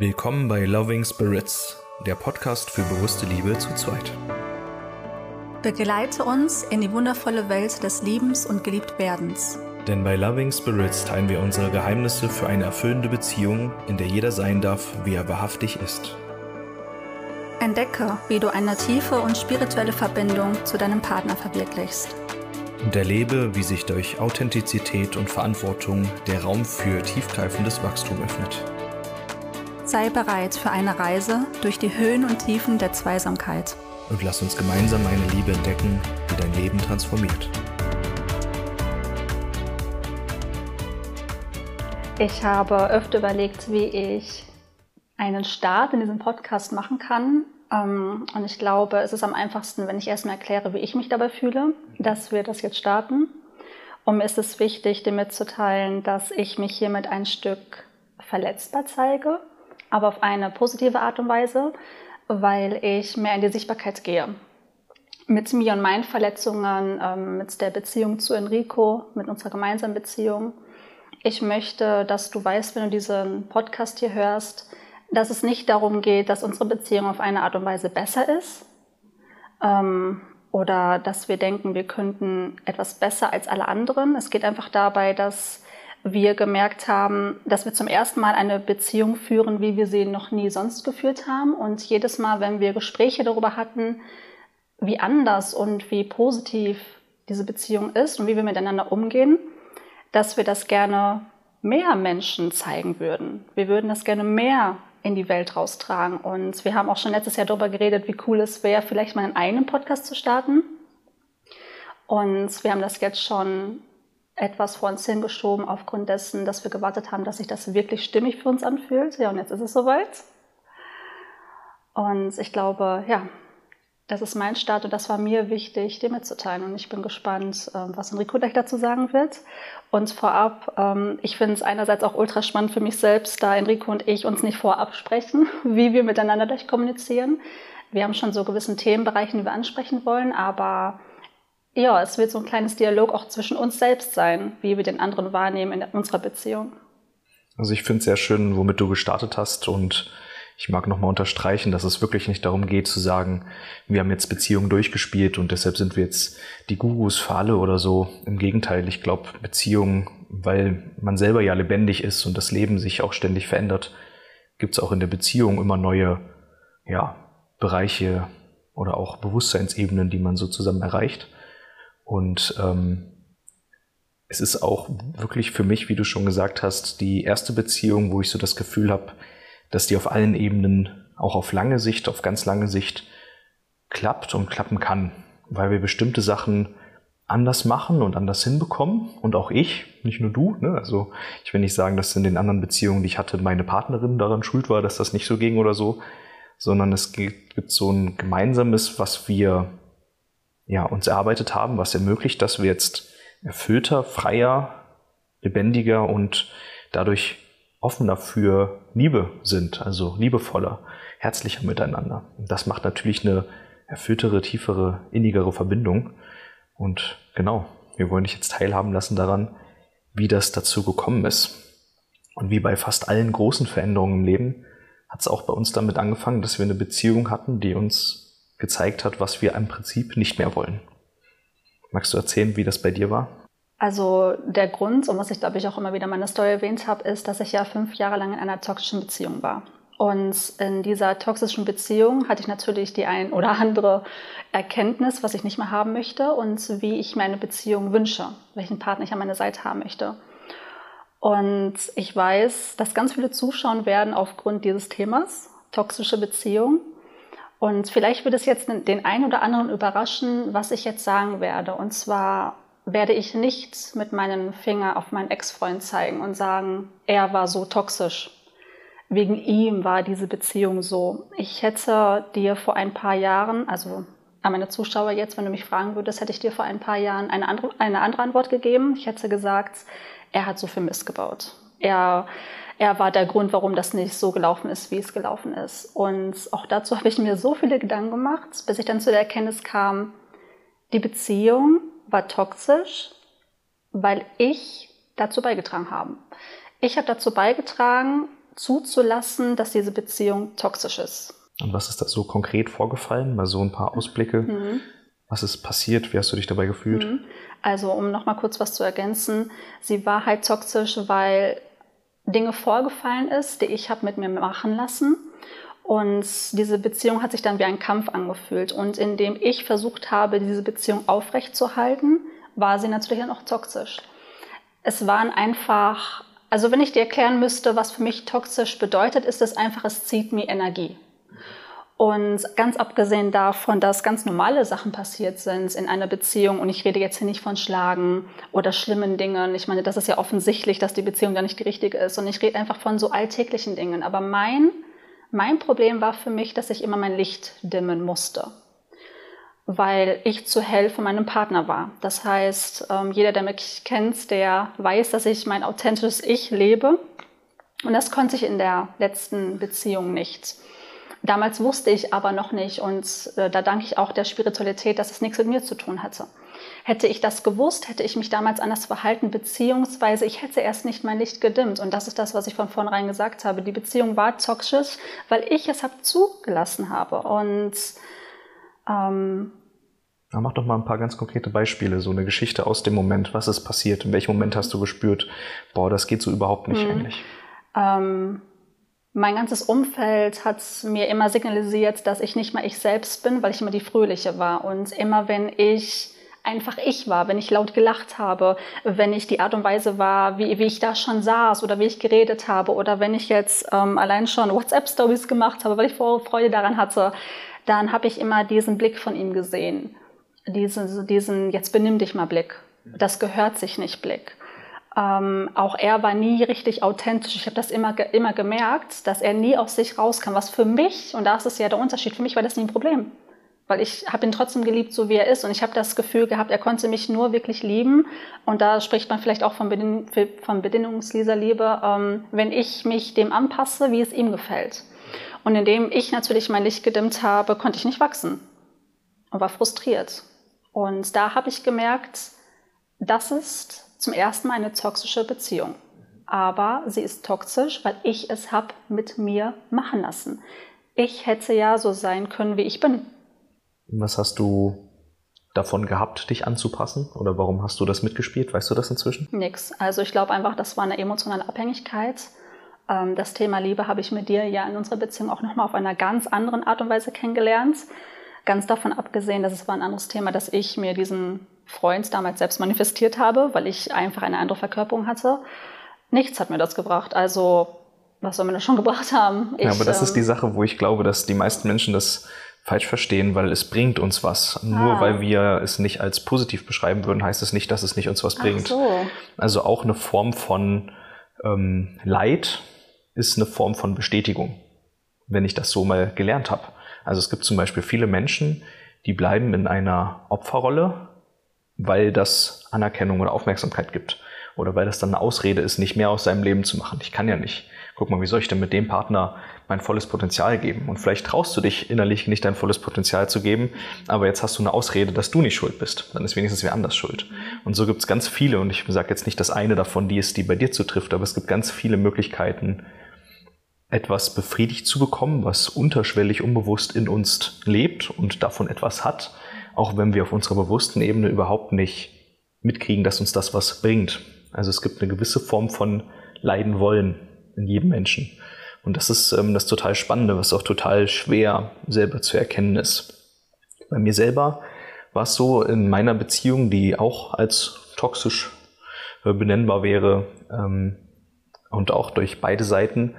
Willkommen bei Loving Spirits, der Podcast für bewusste Liebe zu zweit. Begleite uns in die wundervolle Welt des Liebens und Geliebtwerdens. Denn bei Loving Spirits teilen wir unsere Geheimnisse für eine erfüllende Beziehung, in der jeder sein darf, wie er wahrhaftig ist. Entdecke, wie du eine tiefe und spirituelle Verbindung zu deinem Partner verwirklichst. Und erlebe, wie sich durch Authentizität und Verantwortung der Raum für tiefgreifendes Wachstum öffnet. Sei bereit für eine Reise durch die Höhen und Tiefen der Zweisamkeit. Und lass uns gemeinsam eine Liebe entdecken, die dein Leben transformiert. Ich habe öfter überlegt, wie ich einen Start in diesem Podcast machen kann. Ähm, und ich glaube, es ist am einfachsten, wenn ich erstmal erkläre, wie ich mich dabei fühle, dass wir das jetzt starten. Und mir ist es wichtig, dir mitzuteilen, dass ich mich hiermit ein Stück verletzbar zeige aber auf eine positive Art und Weise, weil ich mehr in die Sichtbarkeit gehe. Mit mir und meinen Verletzungen, ähm, mit der Beziehung zu Enrico, mit unserer gemeinsamen Beziehung. Ich möchte, dass du weißt, wenn du diesen Podcast hier hörst, dass es nicht darum geht, dass unsere Beziehung auf eine Art und Weise besser ist ähm, oder dass wir denken, wir könnten etwas besser als alle anderen. Es geht einfach dabei, dass wir gemerkt haben, dass wir zum ersten Mal eine Beziehung führen, wie wir sie noch nie sonst geführt haben. Und jedes Mal, wenn wir Gespräche darüber hatten, wie anders und wie positiv diese Beziehung ist und wie wir miteinander umgehen, dass wir das gerne mehr Menschen zeigen würden. Wir würden das gerne mehr in die Welt raustragen. Und wir haben auch schon letztes Jahr darüber geredet, wie cool es wäre, vielleicht mal einen eigenen Podcast zu starten. Und wir haben das jetzt schon etwas vor uns hingeschoben aufgrund dessen, dass wir gewartet haben, dass sich das wirklich stimmig für uns anfühlt. Ja, und jetzt ist es soweit. Und ich glaube, ja, das ist mein Start und das war mir wichtig, dir mitzuteilen. Und ich bin gespannt, ähm, was Enrico gleich dazu sagen wird. Und vorab, ähm, ich finde es einerseits auch ultra spannend für mich selbst, da Enrico und ich uns nicht vorab sprechen, wie wir miteinander gleich kommunizieren. Wir haben schon so gewissen Themenbereichen, die wir ansprechen wollen, aber ja, es wird so ein kleines Dialog auch zwischen uns selbst sein, wie wir den anderen wahrnehmen in unserer Beziehung. Also ich finde es sehr schön, womit du gestartet hast und ich mag nochmal unterstreichen, dass es wirklich nicht darum geht zu sagen, wir haben jetzt Beziehungen durchgespielt und deshalb sind wir jetzt die Gurus für alle oder so. Im Gegenteil, ich glaube, Beziehungen, weil man selber ja lebendig ist und das Leben sich auch ständig verändert, gibt es auch in der Beziehung immer neue ja, Bereiche oder auch Bewusstseinsebenen, die man so zusammen erreicht. Und ähm, es ist auch wirklich für mich, wie du schon gesagt hast, die erste Beziehung, wo ich so das Gefühl habe, dass die auf allen Ebenen, auch auf lange Sicht, auf ganz lange Sicht klappt und klappen kann, weil wir bestimmte Sachen anders machen und anders hinbekommen und auch ich, nicht nur du. Ne? Also ich will nicht sagen, dass in den anderen Beziehungen, die ich hatte, meine Partnerin daran schuld war, dass das nicht so ging oder so, sondern es gibt so ein gemeinsames, was wir ja, uns erarbeitet haben, was ermöglicht, dass wir jetzt erfüllter, freier, lebendiger und dadurch offener für Liebe sind, also liebevoller, herzlicher miteinander. Und das macht natürlich eine erfülltere, tiefere, innigere Verbindung. Und genau, wir wollen dich jetzt teilhaben lassen daran, wie das dazu gekommen ist. Und wie bei fast allen großen Veränderungen im Leben hat es auch bei uns damit angefangen, dass wir eine Beziehung hatten, die uns gezeigt hat, was wir im Prinzip nicht mehr wollen. Magst du erzählen, wie das bei dir war? Also der Grund, und was ich glaube ich auch immer wieder in meiner Story erwähnt habe, ist, dass ich ja fünf Jahre lang in einer toxischen Beziehung war. Und in dieser toxischen Beziehung hatte ich natürlich die ein oder andere Erkenntnis, was ich nicht mehr haben möchte und wie ich meine Beziehung wünsche, welchen Partner ich an meiner Seite haben möchte. Und ich weiß, dass ganz viele zuschauen werden aufgrund dieses Themas, toxische Beziehung. Und vielleicht wird es jetzt den einen oder anderen überraschen, was ich jetzt sagen werde. Und zwar werde ich nicht mit meinem Finger auf meinen Ex-Freund zeigen und sagen, er war so toxisch. Wegen ihm war diese Beziehung so. Ich hätte dir vor ein paar Jahren, also an meine Zuschauer jetzt, wenn du mich fragen würdest, hätte ich dir vor ein paar Jahren eine andere, eine andere Antwort gegeben. Ich hätte gesagt, er hat so viel Mist gebaut. Er er war der Grund, warum das nicht so gelaufen ist, wie es gelaufen ist. Und auch dazu habe ich mir so viele Gedanken gemacht, bis ich dann zu der Erkenntnis kam, die Beziehung war toxisch, weil ich dazu beigetragen habe. Ich habe dazu beigetragen, zuzulassen, dass diese Beziehung toxisch ist. Und was ist da so konkret vorgefallen? Mal so ein paar Ausblicke. Mhm. Was ist passiert? Wie hast du dich dabei gefühlt? Mhm. Also, um nochmal kurz was zu ergänzen, sie war halt toxisch, weil Dinge vorgefallen ist, die ich habe mit mir machen lassen. Und diese Beziehung hat sich dann wie ein Kampf angefühlt. Und indem ich versucht habe, diese Beziehung aufrechtzuerhalten, war sie natürlich dann auch toxisch. Es waren einfach, also wenn ich dir erklären müsste, was für mich toxisch bedeutet, ist es einfach, es zieht mir Energie. Und ganz abgesehen davon, dass ganz normale Sachen passiert sind in einer Beziehung, und ich rede jetzt hier nicht von Schlagen oder schlimmen Dingen, ich meine, das ist ja offensichtlich, dass die Beziehung da nicht die richtige ist, und ich rede einfach von so alltäglichen Dingen. Aber mein, mein Problem war für mich, dass ich immer mein Licht dimmen musste, weil ich zu hell für meinen Partner war. Das heißt, ähm, jeder, der mich kennt, der weiß, dass ich mein authentisches Ich lebe. Und das konnte ich in der letzten Beziehung nicht. Damals wusste ich aber noch nicht und äh, da danke ich auch der Spiritualität, dass es nichts mit mir zu tun hatte. Hätte ich das gewusst, hätte ich mich damals anders verhalten, beziehungsweise ich hätte erst nicht mein Licht gedimmt. Und das ist das, was ich von vornherein gesagt habe. Die Beziehung war toxisch, weil ich es habe zugelassen habe. Und ähm, ja, mach doch mal ein paar ganz konkrete Beispiele, so eine Geschichte aus dem Moment. Was ist passiert? In welchem Moment hast du gespürt, boah, das geht so überhaupt nicht mhm. eigentlich? Ähm, mein ganzes Umfeld hat mir immer signalisiert, dass ich nicht mal ich selbst bin, weil ich immer die Fröhliche war. Und immer wenn ich einfach ich war, wenn ich laut gelacht habe, wenn ich die Art und Weise war, wie, wie ich da schon saß oder wie ich geredet habe oder wenn ich jetzt ähm, allein schon WhatsApp-Stories gemacht habe, weil ich Freude daran hatte, dann habe ich immer diesen Blick von ihm gesehen. Diesen, diesen jetzt benimm dich mal Blick. Das gehört sich nicht Blick. Ähm, auch er war nie richtig authentisch. Ich habe das immer, immer gemerkt, dass er nie aus sich rauskam. Was für mich, und da ist es ja der Unterschied, für mich war das nie ein Problem. Weil ich habe ihn trotzdem geliebt, so wie er ist. Und ich habe das Gefühl gehabt, er konnte mich nur wirklich lieben. Und da spricht man vielleicht auch von, Bedin von bedingungsloser Liebe, ähm, wenn ich mich dem anpasse, wie es ihm gefällt. Und indem ich natürlich mein Licht gedimmt habe, konnte ich nicht wachsen und war frustriert. Und da habe ich gemerkt, das ist zum ersten Mal eine toxische Beziehung. Aber sie ist toxisch, weil ich es habe mit mir machen lassen. Ich hätte ja so sein können, wie ich bin. Was hast du davon gehabt, dich anzupassen? Oder warum hast du das mitgespielt? Weißt du das inzwischen? Nix. Also ich glaube einfach, das war eine emotionale Abhängigkeit. Ähm, das Thema Liebe habe ich mit dir ja in unserer Beziehung auch nochmal auf einer ganz anderen Art und Weise kennengelernt. Ganz davon abgesehen, dass es war ein anderes Thema, dass ich mir diesen Freund damals selbst manifestiert habe, weil ich einfach eine andere Verkörperung hatte. Nichts hat mir das gebracht. Also, was soll mir das schon gebracht haben? Ich, ja, aber das ähm, ist die Sache, wo ich glaube, dass die meisten Menschen das falsch verstehen, weil es bringt uns was. Nur ah. weil wir es nicht als positiv beschreiben würden, heißt es nicht, dass es nicht uns was bringt. So. Also auch eine Form von ähm, Leid ist eine Form von Bestätigung, wenn ich das so mal gelernt habe. Also es gibt zum Beispiel viele Menschen, die bleiben in einer Opferrolle weil das Anerkennung oder Aufmerksamkeit gibt. Oder weil das dann eine Ausrede ist, nicht mehr aus seinem Leben zu machen. Ich kann ja nicht. Guck mal, wie soll ich denn mit dem Partner mein volles Potenzial geben? Und vielleicht traust du dich innerlich nicht dein volles Potenzial zu geben, aber jetzt hast du eine Ausrede, dass du nicht schuld bist. Dann ist wenigstens wer anders schuld. Und so gibt es ganz viele, und ich sage jetzt nicht, dass eine davon die ist, die bei dir zutrifft, aber es gibt ganz viele Möglichkeiten, etwas befriedigt zu bekommen, was unterschwellig, unbewusst in uns lebt und davon etwas hat auch wenn wir auf unserer bewussten Ebene überhaupt nicht mitkriegen, dass uns das was bringt. Also es gibt eine gewisse Form von Leiden wollen in jedem Menschen. Und das ist ähm, das total Spannende, was auch total schwer selber zu erkennen ist. Bei mir selber war es so in meiner Beziehung, die auch als toxisch äh, benennbar wäre ähm, und auch durch beide Seiten.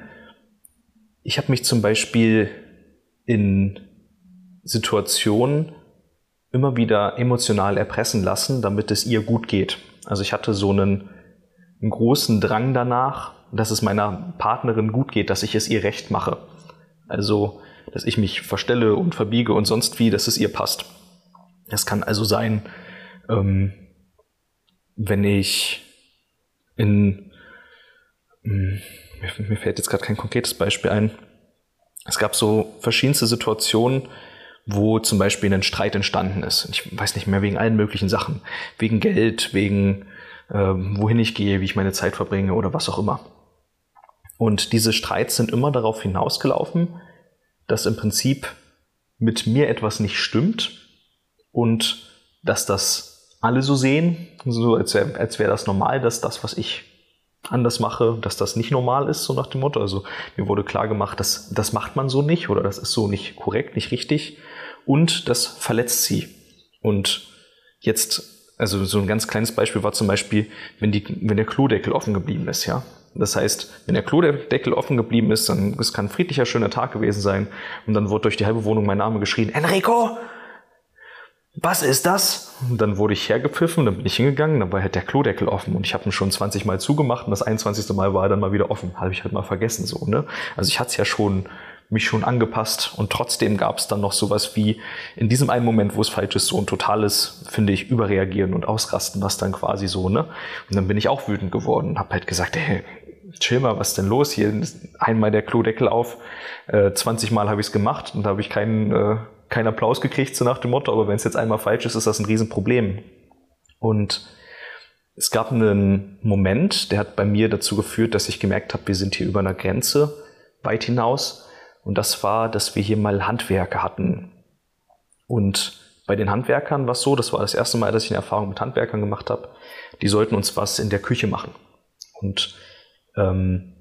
Ich habe mich zum Beispiel in Situationen immer wieder emotional erpressen lassen, damit es ihr gut geht. Also ich hatte so einen, einen großen Drang danach, dass es meiner Partnerin gut geht, dass ich es ihr recht mache. Also, dass ich mich verstelle und verbiege und sonst wie, dass es ihr passt. Das kann also sein, ähm, wenn ich in, hm, mir fällt jetzt gerade kein konkretes Beispiel ein. Es gab so verschiedenste Situationen, wo zum Beispiel ein Streit entstanden ist. Ich weiß nicht mehr, wegen allen möglichen Sachen. Wegen Geld, wegen äh, wohin ich gehe, wie ich meine Zeit verbringe oder was auch immer. Und diese Streits sind immer darauf hinausgelaufen, dass im Prinzip mit mir etwas nicht stimmt und dass das alle so sehen, so als wäre als wär das normal, dass das, was ich anders mache, dass das nicht normal ist, so nach dem Motto. Also mir wurde klar gemacht, dass das macht man so nicht oder das ist so nicht korrekt, nicht richtig und das verletzt sie. Und jetzt, also so ein ganz kleines Beispiel war zum Beispiel, wenn, die, wenn der Klodeckel offen geblieben ist, ja. Das heißt, wenn der Klodeckel offen geblieben ist, dann es kann ein friedlicher, schöner Tag gewesen sein und dann wurde durch die halbe Wohnung mein Name geschrien, Enrico, was ist das? Und dann wurde ich hergepfiffen, dann bin ich hingegangen, dann war halt der Klodeckel offen und ich habe ihn schon 20 Mal zugemacht und das 21. Mal war er dann mal wieder offen. Habe ich halt mal vergessen so, ne? Also ich hatte es ja schon mich schon angepasst und trotzdem gab es dann noch sowas wie in diesem einen Moment, wo es falsch ist, so ein totales, finde ich, Überreagieren und Ausrasten, was dann quasi so, ne? Und dann bin ich auch wütend geworden und habe halt gesagt, hey, chill mal, was denn los hier? Einmal der Klodeckel auf, äh, 20 Mal habe ich es gemacht und da habe ich keinen, äh, keinen Applaus gekriegt, so nach dem Motto, aber wenn es jetzt einmal falsch ist, ist das ein Riesenproblem. Und es gab einen Moment, der hat bei mir dazu geführt, dass ich gemerkt habe, wir sind hier über einer Grenze weit hinaus und das war, dass wir hier mal Handwerker hatten. Und bei den Handwerkern war es so, das war das erste Mal, dass ich eine Erfahrung mit Handwerkern gemacht habe, die sollten uns was in der Küche machen. Und ähm,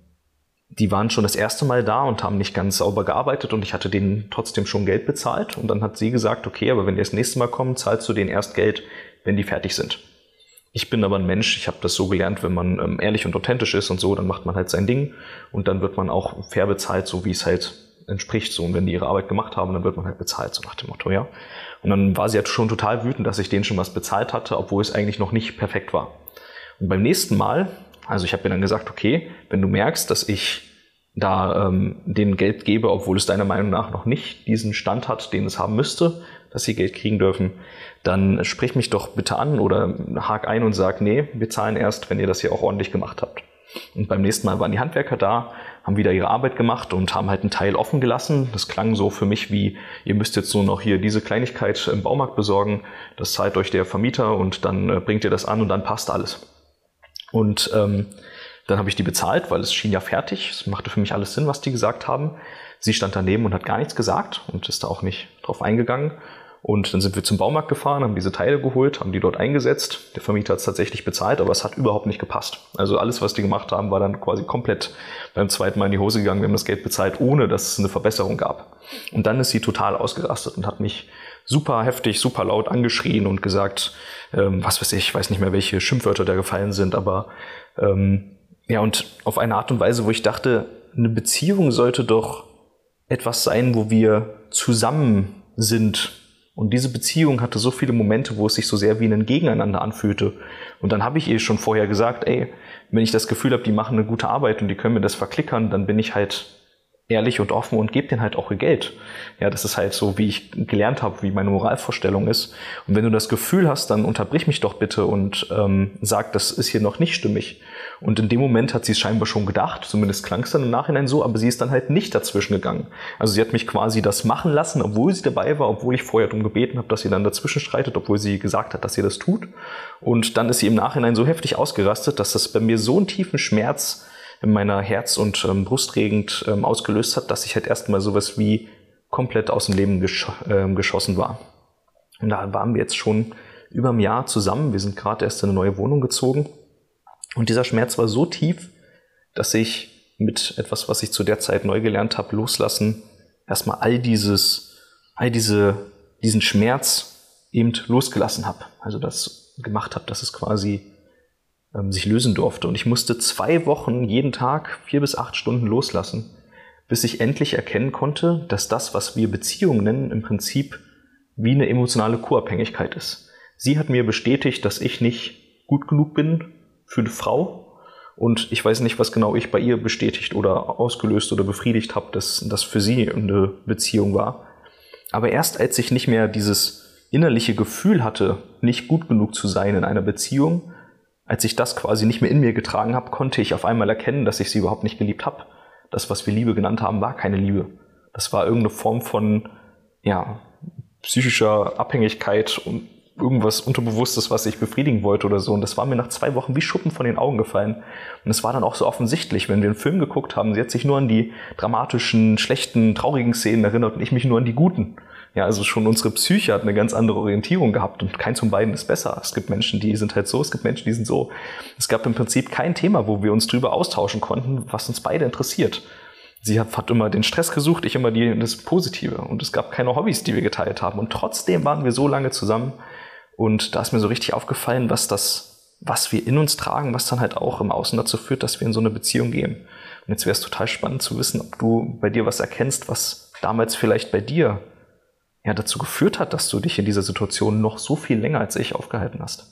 die waren schon das erste Mal da und haben nicht ganz sauber gearbeitet und ich hatte denen trotzdem schon Geld bezahlt. Und dann hat sie gesagt, okay, aber wenn die das nächste Mal kommen, zahlst du denen erst Geld, wenn die fertig sind. Ich bin aber ein Mensch, ich habe das so gelernt, wenn man ähm, ehrlich und authentisch ist und so, dann macht man halt sein Ding und dann wird man auch fair bezahlt, so wie es halt entspricht. So, und wenn die ihre Arbeit gemacht haben, dann wird man halt bezahlt, so nach dem Motto, ja. Und dann war sie halt schon total wütend, dass ich denen schon was bezahlt hatte, obwohl es eigentlich noch nicht perfekt war. Und beim nächsten Mal, also ich habe mir dann gesagt, okay, wenn du merkst, dass ich da ähm, denen Geld gebe, obwohl es deiner Meinung nach noch nicht diesen Stand hat, den es haben müsste, dass sie Geld kriegen dürfen, dann sprich mich doch bitte an oder hak ein und sag, nee, wir zahlen erst, wenn ihr das hier auch ordentlich gemacht habt. Und beim nächsten Mal waren die Handwerker da, haben wieder ihre Arbeit gemacht und haben halt einen Teil offen gelassen. Das klang so für mich wie, ihr müsst jetzt nur noch hier diese Kleinigkeit im Baumarkt besorgen, das zahlt euch der Vermieter und dann äh, bringt ihr das an und dann passt alles. Und ähm, dann habe ich die bezahlt, weil es schien ja fertig. Es machte für mich alles Sinn, was die gesagt haben. Sie stand daneben und hat gar nichts gesagt und ist da auch nicht drauf eingegangen. Und dann sind wir zum Baumarkt gefahren, haben diese Teile geholt, haben die dort eingesetzt. Der Vermieter hat es tatsächlich bezahlt, aber es hat überhaupt nicht gepasst. Also alles, was die gemacht haben, war dann quasi komplett beim zweiten Mal in die Hose gegangen. Wir haben das Geld bezahlt, ohne dass es eine Verbesserung gab. Und dann ist sie total ausgerastet und hat mich super heftig, super laut angeschrien und gesagt, ähm, was weiß ich, weiß nicht mehr, welche Schimpfwörter da gefallen sind, aber ähm, ja, und auf eine Art und Weise, wo ich dachte, eine Beziehung sollte doch etwas sein, wo wir zusammen sind und diese Beziehung hatte so viele Momente, wo es sich so sehr wie ein Gegeneinander anfühlte. Und dann habe ich ihr schon vorher gesagt, ey, wenn ich das Gefühl habe, die machen eine gute Arbeit und die können mir das verklickern, dann bin ich halt ehrlich und offen und gebe denen halt auch ihr Geld. Ja, das ist halt so, wie ich gelernt habe, wie meine Moralvorstellung ist. Und wenn du das Gefühl hast, dann unterbrich mich doch bitte und ähm, sag, das ist hier noch nicht stimmig. Und in dem Moment hat sie es scheinbar schon gedacht, zumindest klang es dann im Nachhinein so, aber sie ist dann halt nicht dazwischen gegangen. Also sie hat mich quasi das machen lassen, obwohl sie dabei war, obwohl ich vorher darum gebeten habe, dass sie dann dazwischen streitet, obwohl sie gesagt hat, dass sie das tut. Und dann ist sie im Nachhinein so heftig ausgerastet, dass das bei mir so einen tiefen Schmerz in meiner Herz- und ähm, Brustregend ähm, ausgelöst hat, dass ich halt erstmal sowas wie komplett aus dem Leben gesch äh, geschossen war. Und da waren wir jetzt schon über ein Jahr zusammen. Wir sind gerade erst in eine neue Wohnung gezogen. Und dieser Schmerz war so tief, dass ich mit etwas, was ich zu der Zeit neu gelernt habe, loslassen, erstmal all dieses, all diese, diesen Schmerz eben losgelassen habe. Also das gemacht habe, dass es quasi ähm, sich lösen durfte. Und ich musste zwei Wochen jeden Tag vier bis acht Stunden loslassen, bis ich endlich erkennen konnte, dass das, was wir Beziehungen nennen, im Prinzip wie eine emotionale Co-Abhängigkeit ist. Sie hat mir bestätigt, dass ich nicht gut genug bin für eine Frau. Und ich weiß nicht, was genau ich bei ihr bestätigt oder ausgelöst oder befriedigt habe, dass das für sie eine Beziehung war. Aber erst als ich nicht mehr dieses innerliche Gefühl hatte, nicht gut genug zu sein in einer Beziehung, als ich das quasi nicht mehr in mir getragen habe, konnte ich auf einmal erkennen, dass ich sie überhaupt nicht geliebt habe. Das, was wir Liebe genannt haben, war keine Liebe. Das war irgendeine Form von ja, psychischer Abhängigkeit und irgendwas Unterbewusstes, was ich befriedigen wollte oder so. Und das war mir nach zwei Wochen wie Schuppen von den Augen gefallen. Und es war dann auch so offensichtlich, wenn wir einen Film geguckt haben, sie hat sich nur an die dramatischen, schlechten, traurigen Szenen erinnert und ich mich nur an die guten. Ja, also schon unsere Psyche hat eine ganz andere Orientierung gehabt und keins von beiden ist besser. Es gibt Menschen, die sind halt so, es gibt Menschen, die sind so. Es gab im Prinzip kein Thema, wo wir uns drüber austauschen konnten, was uns beide interessiert. Sie hat, hat immer den Stress gesucht, ich immer die, das Positive. Und es gab keine Hobbys, die wir geteilt haben. Und trotzdem waren wir so lange zusammen. Und da ist mir so richtig aufgefallen, was das, was wir in uns tragen, was dann halt auch im Außen dazu führt, dass wir in so eine Beziehung gehen. Und jetzt wäre es total spannend zu wissen, ob du bei dir was erkennst, was damals vielleicht bei dir ja dazu geführt hat, dass du dich in dieser Situation noch so viel länger als ich aufgehalten hast.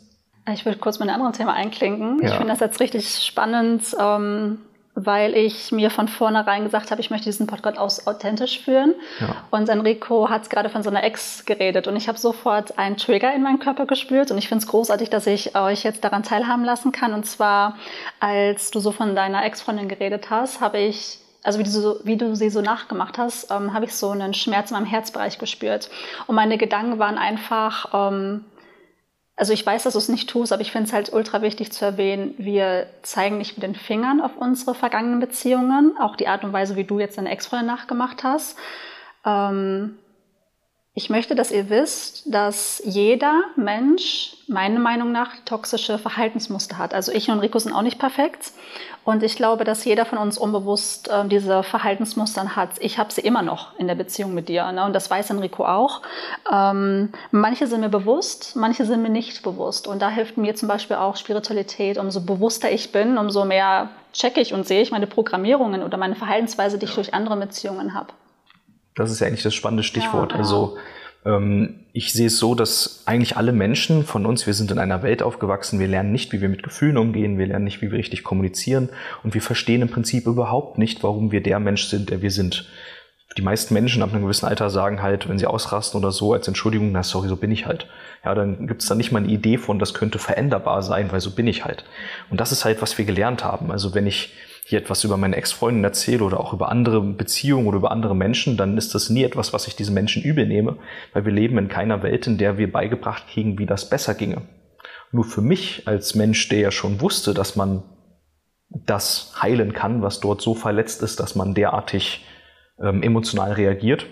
Ich würde kurz mit einem anderen Thema einklinken. Ja. Ich finde das jetzt richtig spannend, ähm, weil ich mir von vornherein gesagt habe, ich möchte diesen Podcast authentisch führen. Ja. Und Enrico hat gerade von so einer Ex geredet und ich habe sofort einen Trigger in meinem Körper gespürt und ich finde es großartig, dass ich euch jetzt daran teilhaben lassen kann. Und zwar, als du so von deiner Ex-Freundin geredet hast, habe ich also wie du, so, wie du sie so nachgemacht hast, ähm, habe ich so einen Schmerz in meinem Herzbereich gespürt. Und meine Gedanken waren einfach, ähm, also ich weiß, dass du es nicht tust, aber ich finde es halt ultra wichtig zu erwähnen, wir zeigen nicht mit den Fingern auf unsere vergangenen Beziehungen, auch die Art und Weise, wie du jetzt deine Ex-Freundin nachgemacht hast. Ähm, ich möchte, dass ihr wisst, dass jeder Mensch meiner Meinung nach toxische Verhaltensmuster hat. Also ich und Rico sind auch nicht perfekt. Und ich glaube, dass jeder von uns unbewusst äh, diese Verhaltensmuster hat. Ich habe sie immer noch in der Beziehung mit dir. Ne? Und das weiß Enrico auch. Ähm, manche sind mir bewusst, manche sind mir nicht bewusst. Und da hilft mir zum Beispiel auch Spiritualität. Umso bewusster ich bin, umso mehr checke ich und sehe ich meine Programmierungen oder meine Verhaltensweise, die ich durch andere Beziehungen habe. Das ist ja eigentlich das spannende Stichwort. Ja, also ähm, ich sehe es so, dass eigentlich alle Menschen von uns, wir sind in einer Welt aufgewachsen, wir lernen nicht, wie wir mit Gefühlen umgehen, wir lernen nicht, wie wir richtig kommunizieren und wir verstehen im Prinzip überhaupt nicht, warum wir der Mensch sind, der wir sind. Die meisten Menschen ab einem gewissen Alter sagen halt, wenn sie ausrasten oder so, als Entschuldigung, na sorry, so bin ich halt. Ja, dann gibt es da nicht mal eine Idee von, das könnte veränderbar sein, weil so bin ich halt. Und das ist halt, was wir gelernt haben. Also wenn ich hier etwas über meine Ex-Freundin erzähle oder auch über andere Beziehungen oder über andere Menschen, dann ist das nie etwas, was ich diesen Menschen übel nehme, weil wir leben in keiner Welt, in der wir beigebracht kriegen, wie das besser ginge. Nur für mich als Mensch, der ja schon wusste, dass man das heilen kann, was dort so verletzt ist, dass man derartig ähm, emotional reagiert.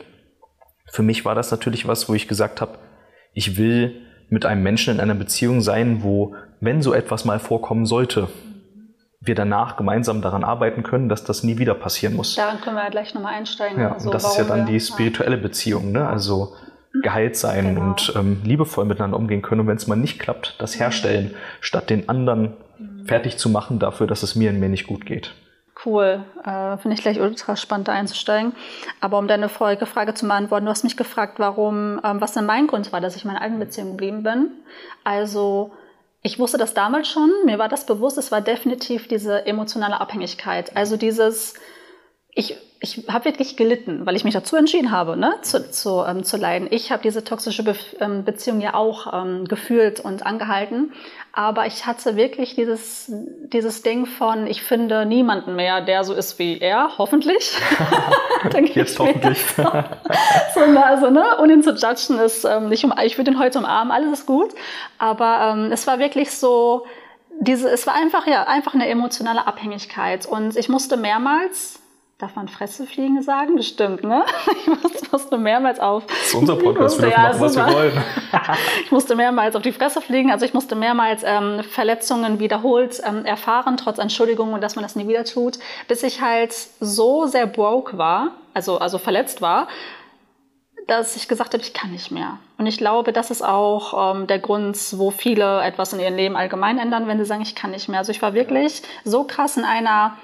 Für mich war das natürlich was, wo ich gesagt habe, ich will mit einem Menschen in einer Beziehung sein, wo, wenn so etwas mal vorkommen sollte, wir danach gemeinsam daran arbeiten können, dass das nie wieder passieren muss. Daran können wir ja gleich nochmal einsteigen. Ja, also, und das ist ja dann die spirituelle Beziehung, ne? also geheilt sein genau. und ähm, liebevoll miteinander umgehen können. Und wenn es mal nicht klappt, das herstellen, statt den anderen mhm. fertig zu machen dafür, dass es mir in mir nicht gut geht. Cool, äh, finde ich gleich ultra spannend da einzusteigen. Aber um deine Folgefrage zu beantworten, du hast mich gefragt, warum, ähm, was denn mein Grund war, dass ich in meiner alten Beziehung geblieben bin. Also ich wusste das damals schon, mir war das bewusst, es war definitiv diese emotionale Abhängigkeit. Also dieses, ich, ich habe wirklich gelitten, weil ich mich dazu entschieden habe, ne, zu, zu, ähm, zu leiden. Ich habe diese toxische Be ähm, Beziehung ja auch ähm, gefühlt und angehalten. Aber ich hatte wirklich dieses, dieses Ding von, ich finde niemanden mehr, der so ist wie er, hoffentlich. Jetzt hoffentlich. so, so, also, ne, ohne ihn zu judgen, ist ähm, nicht um, ich würde ihn heute umarmen, alles ist gut. Aber ähm, es war wirklich so, diese, es war einfach, ja, einfach eine emotionale Abhängigkeit. Und ich musste mehrmals Darf man Fresse fliegen sagen? Bestimmt, ne? Ich musste mehrmals auf. Das ist unser Podcast, wir dürfen ja, machen, was wir wollen. ich musste mehrmals auf die Fresse fliegen, also ich musste mehrmals ähm, Verletzungen wiederholt ähm, erfahren, trotz Entschuldigung und dass man das nie wieder tut, bis ich halt so sehr broke war, also, also verletzt war, dass ich gesagt habe, ich kann nicht mehr. Und ich glaube, das ist auch ähm, der Grund, wo viele etwas in ihrem Leben allgemein ändern, wenn sie sagen, ich kann nicht mehr. Also ich war wirklich so krass in einer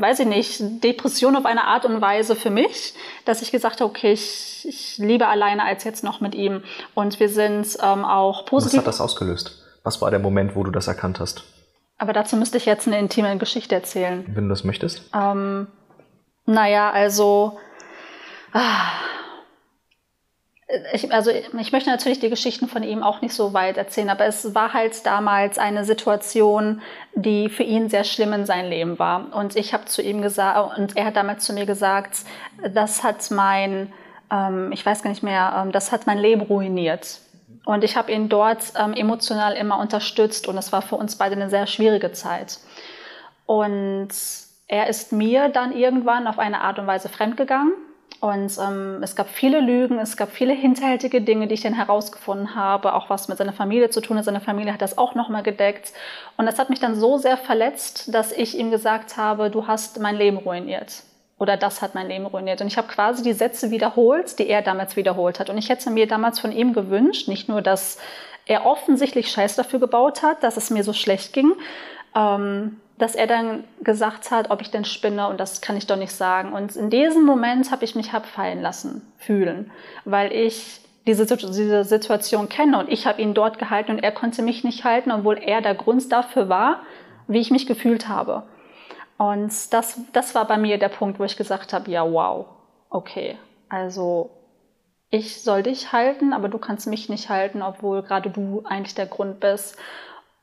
weiß ich nicht, Depression auf eine Art und Weise für mich, dass ich gesagt habe, okay, ich, ich liebe alleine als jetzt noch mit ihm. Und wir sind ähm, auch positiv. Was hat das ausgelöst? Was war der Moment, wo du das erkannt hast? Aber dazu müsste ich jetzt eine intime Geschichte erzählen. Wenn du das möchtest. Ähm, naja, also. Ah, ich, also ich möchte natürlich die Geschichten von ihm auch nicht so weit erzählen, aber es war halt damals eine Situation, die für ihn sehr schlimm in seinem Leben war. Und ich habe zu ihm gesagt, und er hat damals zu mir gesagt, das hat mein, ähm, ich weiß gar nicht mehr, ähm, das hat mein Leben ruiniert. Und ich habe ihn dort ähm, emotional immer unterstützt und es war für uns beide eine sehr schwierige Zeit. Und er ist mir dann irgendwann auf eine Art und Weise fremdgegangen. Und ähm, es gab viele Lügen, es gab viele hinterhältige Dinge, die ich dann herausgefunden habe, auch was mit seiner Familie zu tun hat. Seine Familie hat das auch nochmal gedeckt. Und das hat mich dann so sehr verletzt, dass ich ihm gesagt habe, du hast mein Leben ruiniert. Oder das hat mein Leben ruiniert. Und ich habe quasi die Sätze wiederholt, die er damals wiederholt hat. Und ich hätte mir damals von ihm gewünscht, nicht nur, dass er offensichtlich Scheiß dafür gebaut hat, dass es mir so schlecht ging, ähm, dass er dann gesagt hat, ob ich denn spinne und das kann ich doch nicht sagen. Und in diesem Moment habe ich mich hab fallen lassen, fühlen, weil ich diese, diese Situation kenne und ich habe ihn dort gehalten und er konnte mich nicht halten, obwohl er der Grund dafür war, wie ich mich gefühlt habe. Und das, das war bei mir der Punkt, wo ich gesagt habe, ja, wow, okay, also ich soll dich halten, aber du kannst mich nicht halten, obwohl gerade du eigentlich der Grund bist.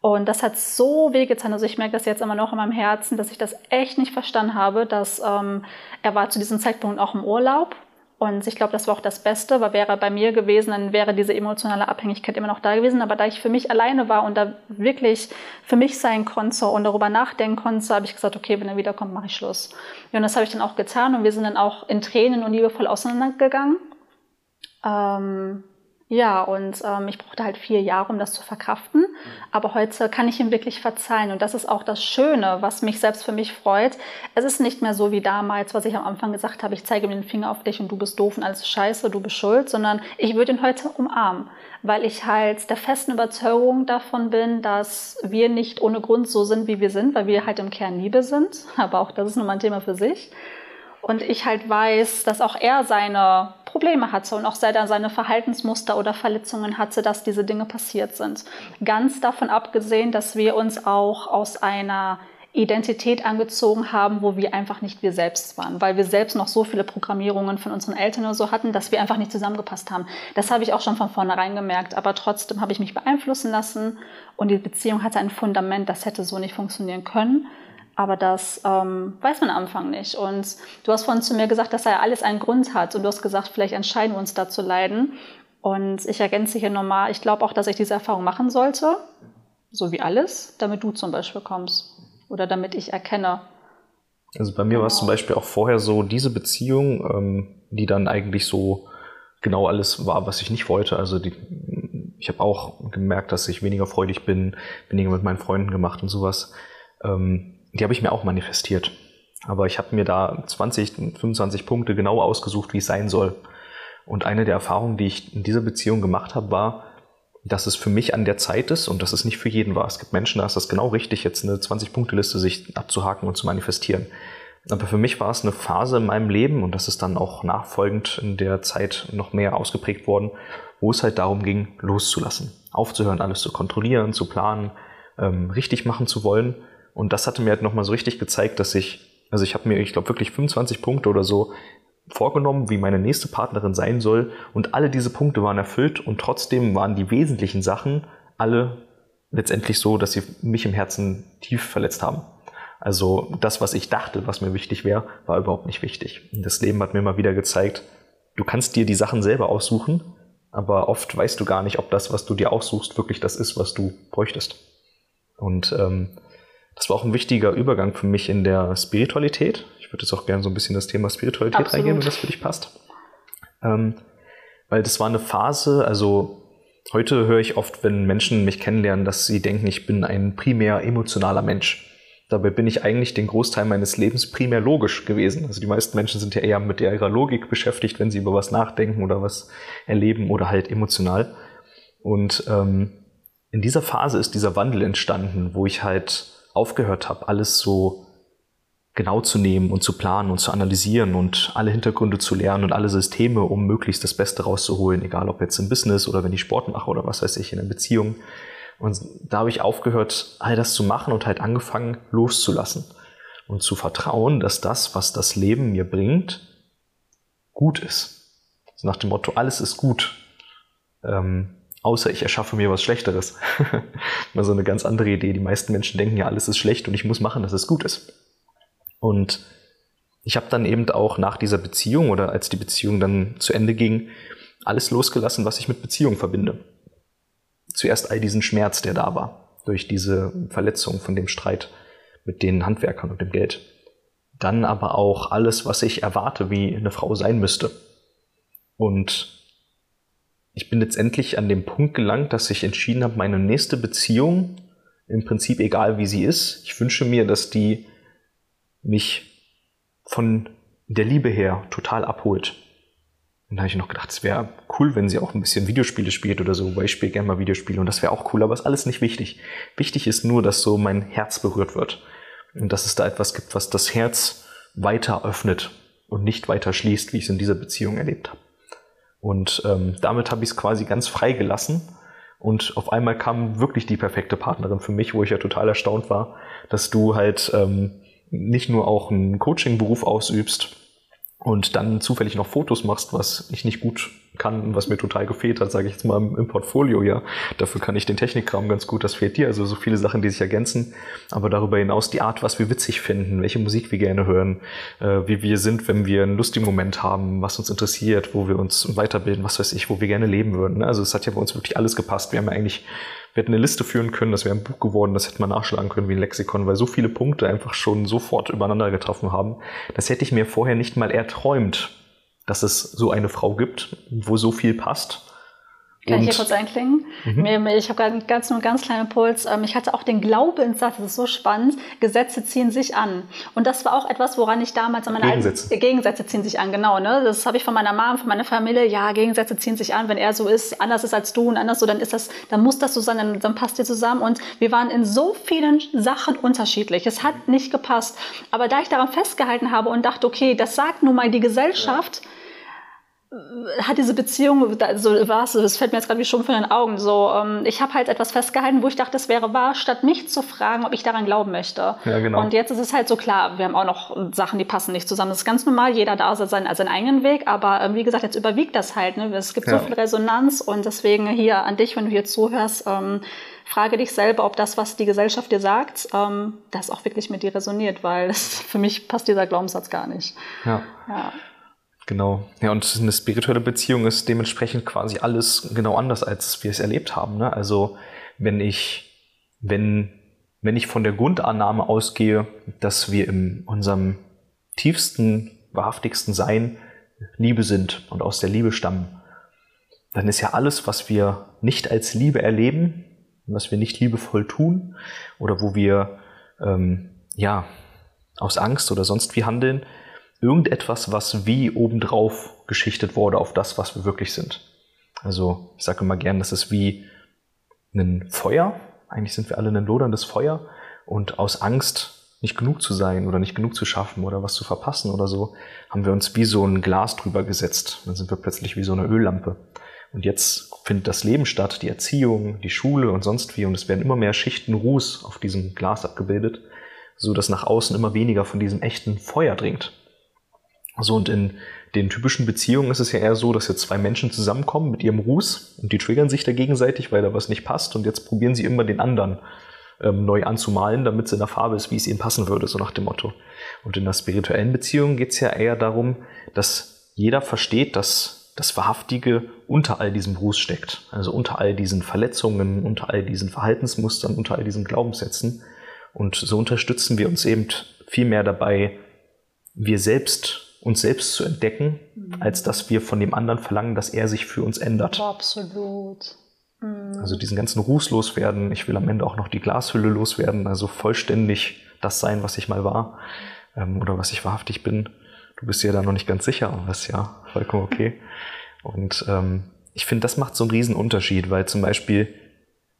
Und das hat so wehgetan. Also ich merke das jetzt immer noch in meinem Herzen, dass ich das echt nicht verstanden habe, dass ähm, er war zu diesem Zeitpunkt auch im Urlaub. Und ich glaube, das war auch das Beste, weil wäre er bei mir gewesen, dann wäre diese emotionale Abhängigkeit immer noch da gewesen. Aber da ich für mich alleine war und da wirklich für mich sein konnte und darüber nachdenken konnte, habe ich gesagt, okay, wenn er wiederkommt, mache ich Schluss. Und das habe ich dann auch getan und wir sind dann auch in Tränen und liebevoll auseinandergegangen. Ähm, ja, und ähm, ich brauchte halt vier Jahre, um das zu verkraften. Aber heute kann ich ihm wirklich verzeihen. Und das ist auch das Schöne, was mich selbst für mich freut. Es ist nicht mehr so wie damals, was ich am Anfang gesagt habe, ich zeige mir den Finger auf dich und du bist doof und alles scheiße, du bist schuld, sondern ich würde ihn heute umarmen, weil ich halt der festen Überzeugung davon bin, dass wir nicht ohne Grund so sind, wie wir sind, weil wir halt im Kern Liebe sind. Aber auch das ist nun mal ein Thema für sich. Und ich halt weiß, dass auch er seine Probleme hatte und auch selber seine Verhaltensmuster oder Verletzungen hatte, dass diese Dinge passiert sind. Ganz davon abgesehen, dass wir uns auch aus einer Identität angezogen haben, wo wir einfach nicht wir selbst waren, weil wir selbst noch so viele Programmierungen von unseren Eltern oder so hatten, dass wir einfach nicht zusammengepasst haben. Das habe ich auch schon von vornherein gemerkt, aber trotzdem habe ich mich beeinflussen lassen und die Beziehung hatte ein Fundament, das hätte so nicht funktionieren können. Aber das ähm, weiß man am Anfang nicht. Und du hast vorhin zu mir gesagt, dass er alles einen Grund hat. Und du hast gesagt, vielleicht entscheiden wir uns da zu leiden. Und ich ergänze hier nochmal, ich glaube auch, dass ich diese Erfahrung machen sollte, so wie alles, damit du zum Beispiel kommst. Oder damit ich erkenne. Also bei mir genau. war es zum Beispiel auch vorher so, diese Beziehung, ähm, die dann eigentlich so genau alles war, was ich nicht wollte. Also die, ich habe auch gemerkt, dass ich weniger freudig bin, weniger mit meinen Freunden gemacht und sowas. Ähm, die habe ich mir auch manifestiert. Aber ich habe mir da 20, 25 Punkte genau ausgesucht, wie es sein soll. Und eine der Erfahrungen, die ich in dieser Beziehung gemacht habe, war, dass es für mich an der Zeit ist und dass es nicht für jeden war. Es gibt Menschen, da ist das genau richtig, jetzt eine 20-Punkte-Liste sich abzuhaken und zu manifestieren. Aber für mich war es eine Phase in meinem Leben und das ist dann auch nachfolgend in der Zeit noch mehr ausgeprägt worden, wo es halt darum ging, loszulassen, aufzuhören, alles zu kontrollieren, zu planen, ähm, richtig machen zu wollen und das hatte mir halt nochmal so richtig gezeigt, dass ich, also ich habe mir, ich glaube, wirklich 25 Punkte oder so vorgenommen, wie meine nächste Partnerin sein soll. Und alle diese Punkte waren erfüllt und trotzdem waren die wesentlichen Sachen alle letztendlich so, dass sie mich im Herzen tief verletzt haben. Also das, was ich dachte, was mir wichtig wäre, war überhaupt nicht wichtig. Das Leben hat mir mal wieder gezeigt, du kannst dir die Sachen selber aussuchen, aber oft weißt du gar nicht, ob das, was du dir aussuchst, wirklich das ist, was du bräuchtest. Und ähm, das war auch ein wichtiger Übergang für mich in der Spiritualität. Ich würde jetzt auch gerne so ein bisschen das Thema Spiritualität Absolut. reingehen, wenn das für dich passt. Ähm, weil das war eine Phase, also heute höre ich oft, wenn Menschen mich kennenlernen, dass sie denken, ich bin ein primär emotionaler Mensch. Dabei bin ich eigentlich den Großteil meines Lebens primär logisch gewesen. Also die meisten Menschen sind ja eher mit ihrer Logik beschäftigt, wenn sie über was nachdenken oder was erleben oder halt emotional. Und ähm, in dieser Phase ist dieser Wandel entstanden, wo ich halt aufgehört habe, alles so genau zu nehmen und zu planen und zu analysieren und alle Hintergründe zu lernen und alle Systeme, um möglichst das Beste rauszuholen, egal ob jetzt im Business oder wenn ich Sport mache oder was weiß ich, in einer Beziehung. Und da habe ich aufgehört, all das zu machen und halt angefangen loszulassen und zu vertrauen, dass das, was das Leben mir bringt, gut ist. Also nach dem Motto, alles ist gut. Ähm, außer ich erschaffe mir was Schlechteres. Mal so eine ganz andere Idee. Die meisten Menschen denken ja, alles ist schlecht und ich muss machen, dass es gut ist. Und ich habe dann eben auch nach dieser Beziehung oder als die Beziehung dann zu Ende ging, alles losgelassen, was ich mit Beziehung verbinde. zuerst all diesen Schmerz, der da war, durch diese Verletzung von dem Streit mit den Handwerkern und dem Geld. Dann aber auch alles, was ich erwarte, wie eine Frau sein müsste. Und ich bin letztendlich an dem Punkt gelangt, dass ich entschieden habe, meine nächste Beziehung, im Prinzip egal wie sie ist, ich wünsche mir, dass die mich von der Liebe her total abholt. Und da habe ich noch gedacht, es wäre cool, wenn sie auch ein bisschen Videospiele spielt oder so, weil ich spiele gerne mal Videospiele und das wäre auch cool, aber ist alles nicht wichtig. Wichtig ist nur, dass so mein Herz berührt wird und dass es da etwas gibt, was das Herz weiter öffnet und nicht weiter schließt, wie ich es in dieser Beziehung erlebt habe. Und ähm, damit habe ich es quasi ganz frei gelassen. Und auf einmal kam wirklich die perfekte Partnerin für mich, wo ich ja total erstaunt war, dass du halt ähm, nicht nur auch einen Coaching-Beruf ausübst, und dann zufällig noch Fotos machst, was ich nicht gut kann was mir total gefehlt hat, sage ich jetzt mal im, Portfolio, ja. Dafür kann ich den Technikkram ganz gut, das fehlt dir. Also so viele Sachen, die sich ergänzen. Aber darüber hinaus die Art, was wir witzig finden, welche Musik wir gerne hören, äh, wie wir sind, wenn wir einen lustigen Moment haben, was uns interessiert, wo wir uns weiterbilden, was weiß ich, wo wir gerne leben würden. Ne? Also es hat ja bei uns wirklich alles gepasst. Wir haben ja eigentlich wir hätten eine Liste führen können, das wäre ein Buch geworden, das hätte man nachschlagen können wie ein Lexikon, weil so viele Punkte einfach schon sofort übereinander getroffen haben. Das hätte ich mir vorher nicht mal erträumt, dass es so eine Frau gibt, wo so viel passt. Kann und, ich hier kurz einklingen? Mhm. Ich habe gerade ganz nur einen ganz kleinen Puls. Ähm, ich hatte auch den Glaubenssatz, das ist so spannend, Gesetze ziehen sich an. Und das war auch etwas, woran ich damals an meiner Gegensätze. Alten, Gegensätze ziehen sich an, genau. Ne? Das habe ich von meiner Mom, von meiner Familie. Ja, Gegensätze ziehen sich an. Wenn er so ist, anders ist als du und anders so, dann ist das, dann muss das so sein, dann, dann passt ihr zusammen. Und wir waren in so vielen Sachen unterschiedlich. Es hat nicht gepasst. Aber da ich daran festgehalten habe und dachte, okay, das sagt nun mal die Gesellschaft, ja hat diese Beziehung, so war es, das fällt mir jetzt gerade wie schon von den Augen, so, ähm, ich habe halt etwas festgehalten, wo ich dachte, es wäre wahr, statt mich zu fragen, ob ich daran glauben möchte. Ja, genau. Und jetzt ist es halt so klar, wir haben auch noch Sachen, die passen nicht zusammen. Das ist ganz normal, jeder da seinen, seinen eigenen Weg, aber ähm, wie gesagt, jetzt überwiegt das halt. Ne? Es gibt ja. so viel Resonanz und deswegen hier an dich, wenn du hier zuhörst, ähm, frage dich selber, ob das, was die Gesellschaft dir sagt, ähm, das auch wirklich mit dir resoniert, weil das, für mich passt dieser Glaubenssatz gar nicht. Ja. ja. Genau. Ja, und eine spirituelle Beziehung ist dementsprechend quasi alles genau anders, als wir es erlebt haben. Ne? Also wenn ich, wenn, wenn ich von der Grundannahme ausgehe, dass wir in unserem tiefsten, wahrhaftigsten Sein Liebe sind und aus der Liebe stammen, dann ist ja alles, was wir nicht als Liebe erleben, was wir nicht liebevoll tun oder wo wir ähm, ja aus Angst oder sonst wie handeln, irgendetwas, was wie obendrauf geschichtet wurde auf das, was wir wirklich sind. Also ich sage immer gern, das ist wie ein Feuer. Eigentlich sind wir alle ein loderndes Feuer und aus Angst, nicht genug zu sein oder nicht genug zu schaffen oder was zu verpassen oder so, haben wir uns wie so ein Glas drüber gesetzt. Dann sind wir plötzlich wie so eine Öllampe. Und jetzt findet das Leben statt, die Erziehung, die Schule und sonst wie. Und es werden immer mehr Schichten Ruß auf diesem Glas abgebildet, so dass nach außen immer weniger von diesem echten Feuer dringt. So, und in den typischen Beziehungen ist es ja eher so, dass jetzt zwei Menschen zusammenkommen mit ihrem Ruß und die triggern sich da gegenseitig, weil da was nicht passt und jetzt probieren sie immer den anderen ähm, neu anzumalen, damit es in der Farbe ist, wie es ihnen passen würde, so nach dem Motto. Und in der spirituellen Beziehung geht es ja eher darum, dass jeder versteht, dass das Wahrhaftige unter all diesem Ruß steckt. Also unter all diesen Verletzungen, unter all diesen Verhaltensmustern, unter all diesen Glaubenssätzen. Und so unterstützen wir uns eben viel mehr dabei, wir selbst uns selbst zu entdecken, mhm. als dass wir von dem anderen verlangen, dass er sich für uns ändert. Absolut. Mhm. Also diesen ganzen Ruß loswerden. Ich will am Ende auch noch die Glashülle loswerden, also vollständig das sein, was ich mal war ähm, oder was ich wahrhaftig bin. Du bist dir da noch nicht ganz sicher, aber das ist ja vollkommen okay. Und ähm, ich finde, das macht so einen riesen Unterschied, weil zum Beispiel,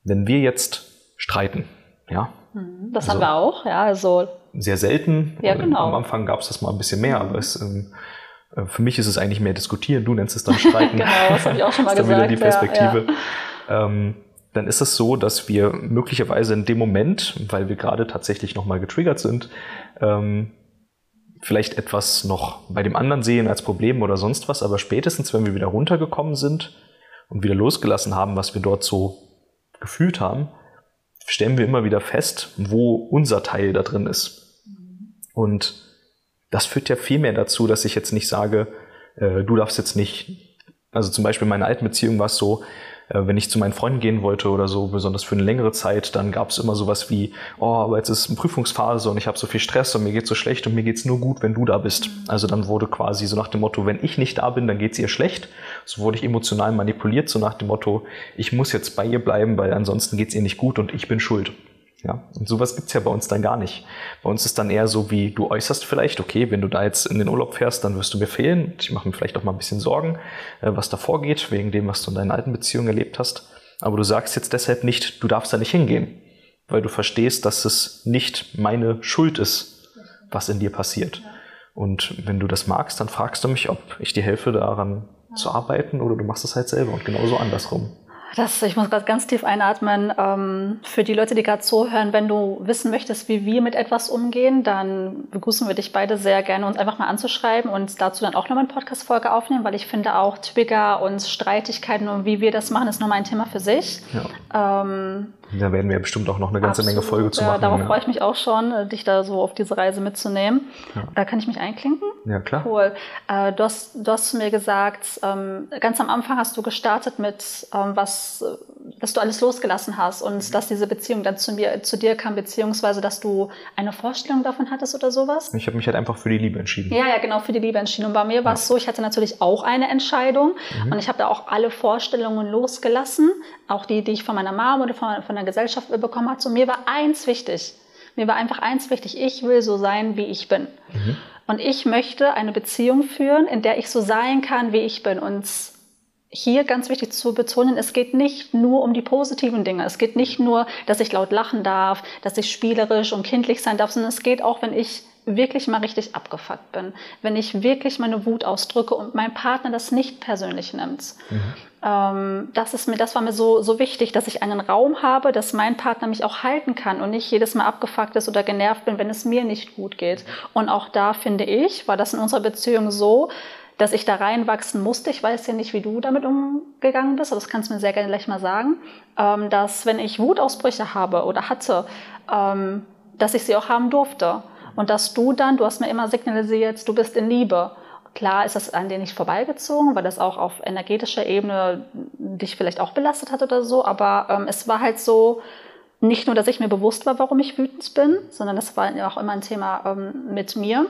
wenn wir jetzt streiten, ja. Mhm. Das also, haben wir auch, ja, also sehr selten. Ja, genau. Am Anfang gab es das mal ein bisschen mehr, aber es, ähm, äh, für mich ist es eigentlich mehr diskutieren. Du nennst es dann streiten. genau, das habe ich auch schon mal das ist gesagt. Dann wieder die Perspektive. Ja, ja. Ähm, dann ist es so, dass wir möglicherweise in dem Moment, weil wir gerade tatsächlich nochmal getriggert sind, ähm, vielleicht etwas noch bei dem anderen sehen als Problem oder sonst was, aber spätestens, wenn wir wieder runtergekommen sind und wieder losgelassen haben, was wir dort so gefühlt haben, stellen wir immer wieder fest, wo unser Teil da drin ist. Und das führt ja viel mehr dazu, dass ich jetzt nicht sage, äh, du darfst jetzt nicht, also zum Beispiel in meiner alten Beziehung war es so, äh, wenn ich zu meinen Freunden gehen wollte oder so, besonders für eine längere Zeit, dann gab es immer sowas wie, oh, aber jetzt ist eine Prüfungsphase und ich habe so viel Stress und mir geht's so schlecht und mir geht's nur gut, wenn du da bist. Also dann wurde quasi so nach dem Motto, wenn ich nicht da bin, dann geht's ihr schlecht. So wurde ich emotional manipuliert, so nach dem Motto, ich muss jetzt bei ihr bleiben, weil ansonsten geht's ihr nicht gut und ich bin schuld. Ja, und sowas gibt's ja bei uns dann gar nicht. Bei uns ist dann eher so, wie du äußerst vielleicht, okay, wenn du da jetzt in den Urlaub fährst, dann wirst du mir fehlen. Ich mache mir vielleicht auch mal ein bisschen Sorgen, äh, was da vorgeht, wegen dem, was du in deinen alten Beziehungen erlebt hast. Aber du sagst jetzt deshalb nicht, du darfst da nicht hingehen, weil du verstehst, dass es nicht meine Schuld ist, was in dir passiert. Und wenn du das magst, dann fragst du mich, ob ich dir helfe, daran zu arbeiten oder du machst es halt selber und genauso andersrum. Das, ich muss gerade ganz tief einatmen. Ähm, für die Leute, die gerade zuhören, wenn du wissen möchtest, wie wir mit etwas umgehen, dann begrüßen wir dich beide sehr gerne, uns einfach mal anzuschreiben und dazu dann auch nochmal eine Podcast-Folge aufnehmen, weil ich finde auch Trigger und Streitigkeiten und wie wir das machen, ist nochmal ein Thema für sich. Ja. Ähm, da werden wir bestimmt auch noch eine ganze Absolut, Menge Folge zu machen. Ja, darauf ja. freue ich mich auch schon, äh, dich da so auf diese Reise mitzunehmen. Ja. Da kann ich mich einklinken? Ja, klar. Cool. Äh, du, hast, du hast mir gesagt, ähm, ganz am Anfang hast du gestartet mit, ähm, was, dass du alles losgelassen hast und mhm. dass diese Beziehung dann zu, mir, zu dir kam, beziehungsweise dass du eine Vorstellung davon hattest oder sowas? Ich habe mich halt einfach für die Liebe entschieden. Ja, ja, genau, für die Liebe entschieden. Und bei mir war es so, ich hatte natürlich auch eine Entscheidung mhm. und ich habe da auch alle Vorstellungen losgelassen, auch die, die ich von meiner Mom oder von, von der Gesellschaft bekommen habe. So, mir war eins wichtig. Mir war einfach eins wichtig. Ich will so sein, wie ich bin. Mhm. Und ich möchte eine Beziehung führen, in der ich so sein kann, wie ich bin. Und hier ganz wichtig zu betonen, es geht nicht nur um die positiven Dinge. Es geht nicht nur, dass ich laut lachen darf, dass ich spielerisch und kindlich sein darf, sondern es geht auch, wenn ich wirklich mal richtig abgefuckt bin, wenn ich wirklich meine Wut ausdrücke und mein Partner das nicht persönlich nimmt. Mhm. Ähm, das, ist mir, das war mir so, so wichtig, dass ich einen Raum habe, dass mein Partner mich auch halten kann und nicht jedes Mal abgefuckt ist oder genervt bin, wenn es mir nicht gut geht. Und auch da finde ich, war das in unserer Beziehung so, dass ich da reinwachsen musste. Ich weiß ja nicht, wie du damit umgegangen bist, aber das kannst du mir sehr gerne gleich mal sagen, ähm, dass wenn ich Wutausbrüche habe oder hatte, ähm, dass ich sie auch haben durfte. Und dass du dann, du hast mir immer signalisiert, du bist in Liebe. Klar ist das an dir nicht vorbeigezogen, weil das auch auf energetischer Ebene dich vielleicht auch belastet hat oder so. Aber ähm, es war halt so, nicht nur, dass ich mir bewusst war, warum ich wütend bin, sondern das war auch immer ein Thema ähm, mit mir,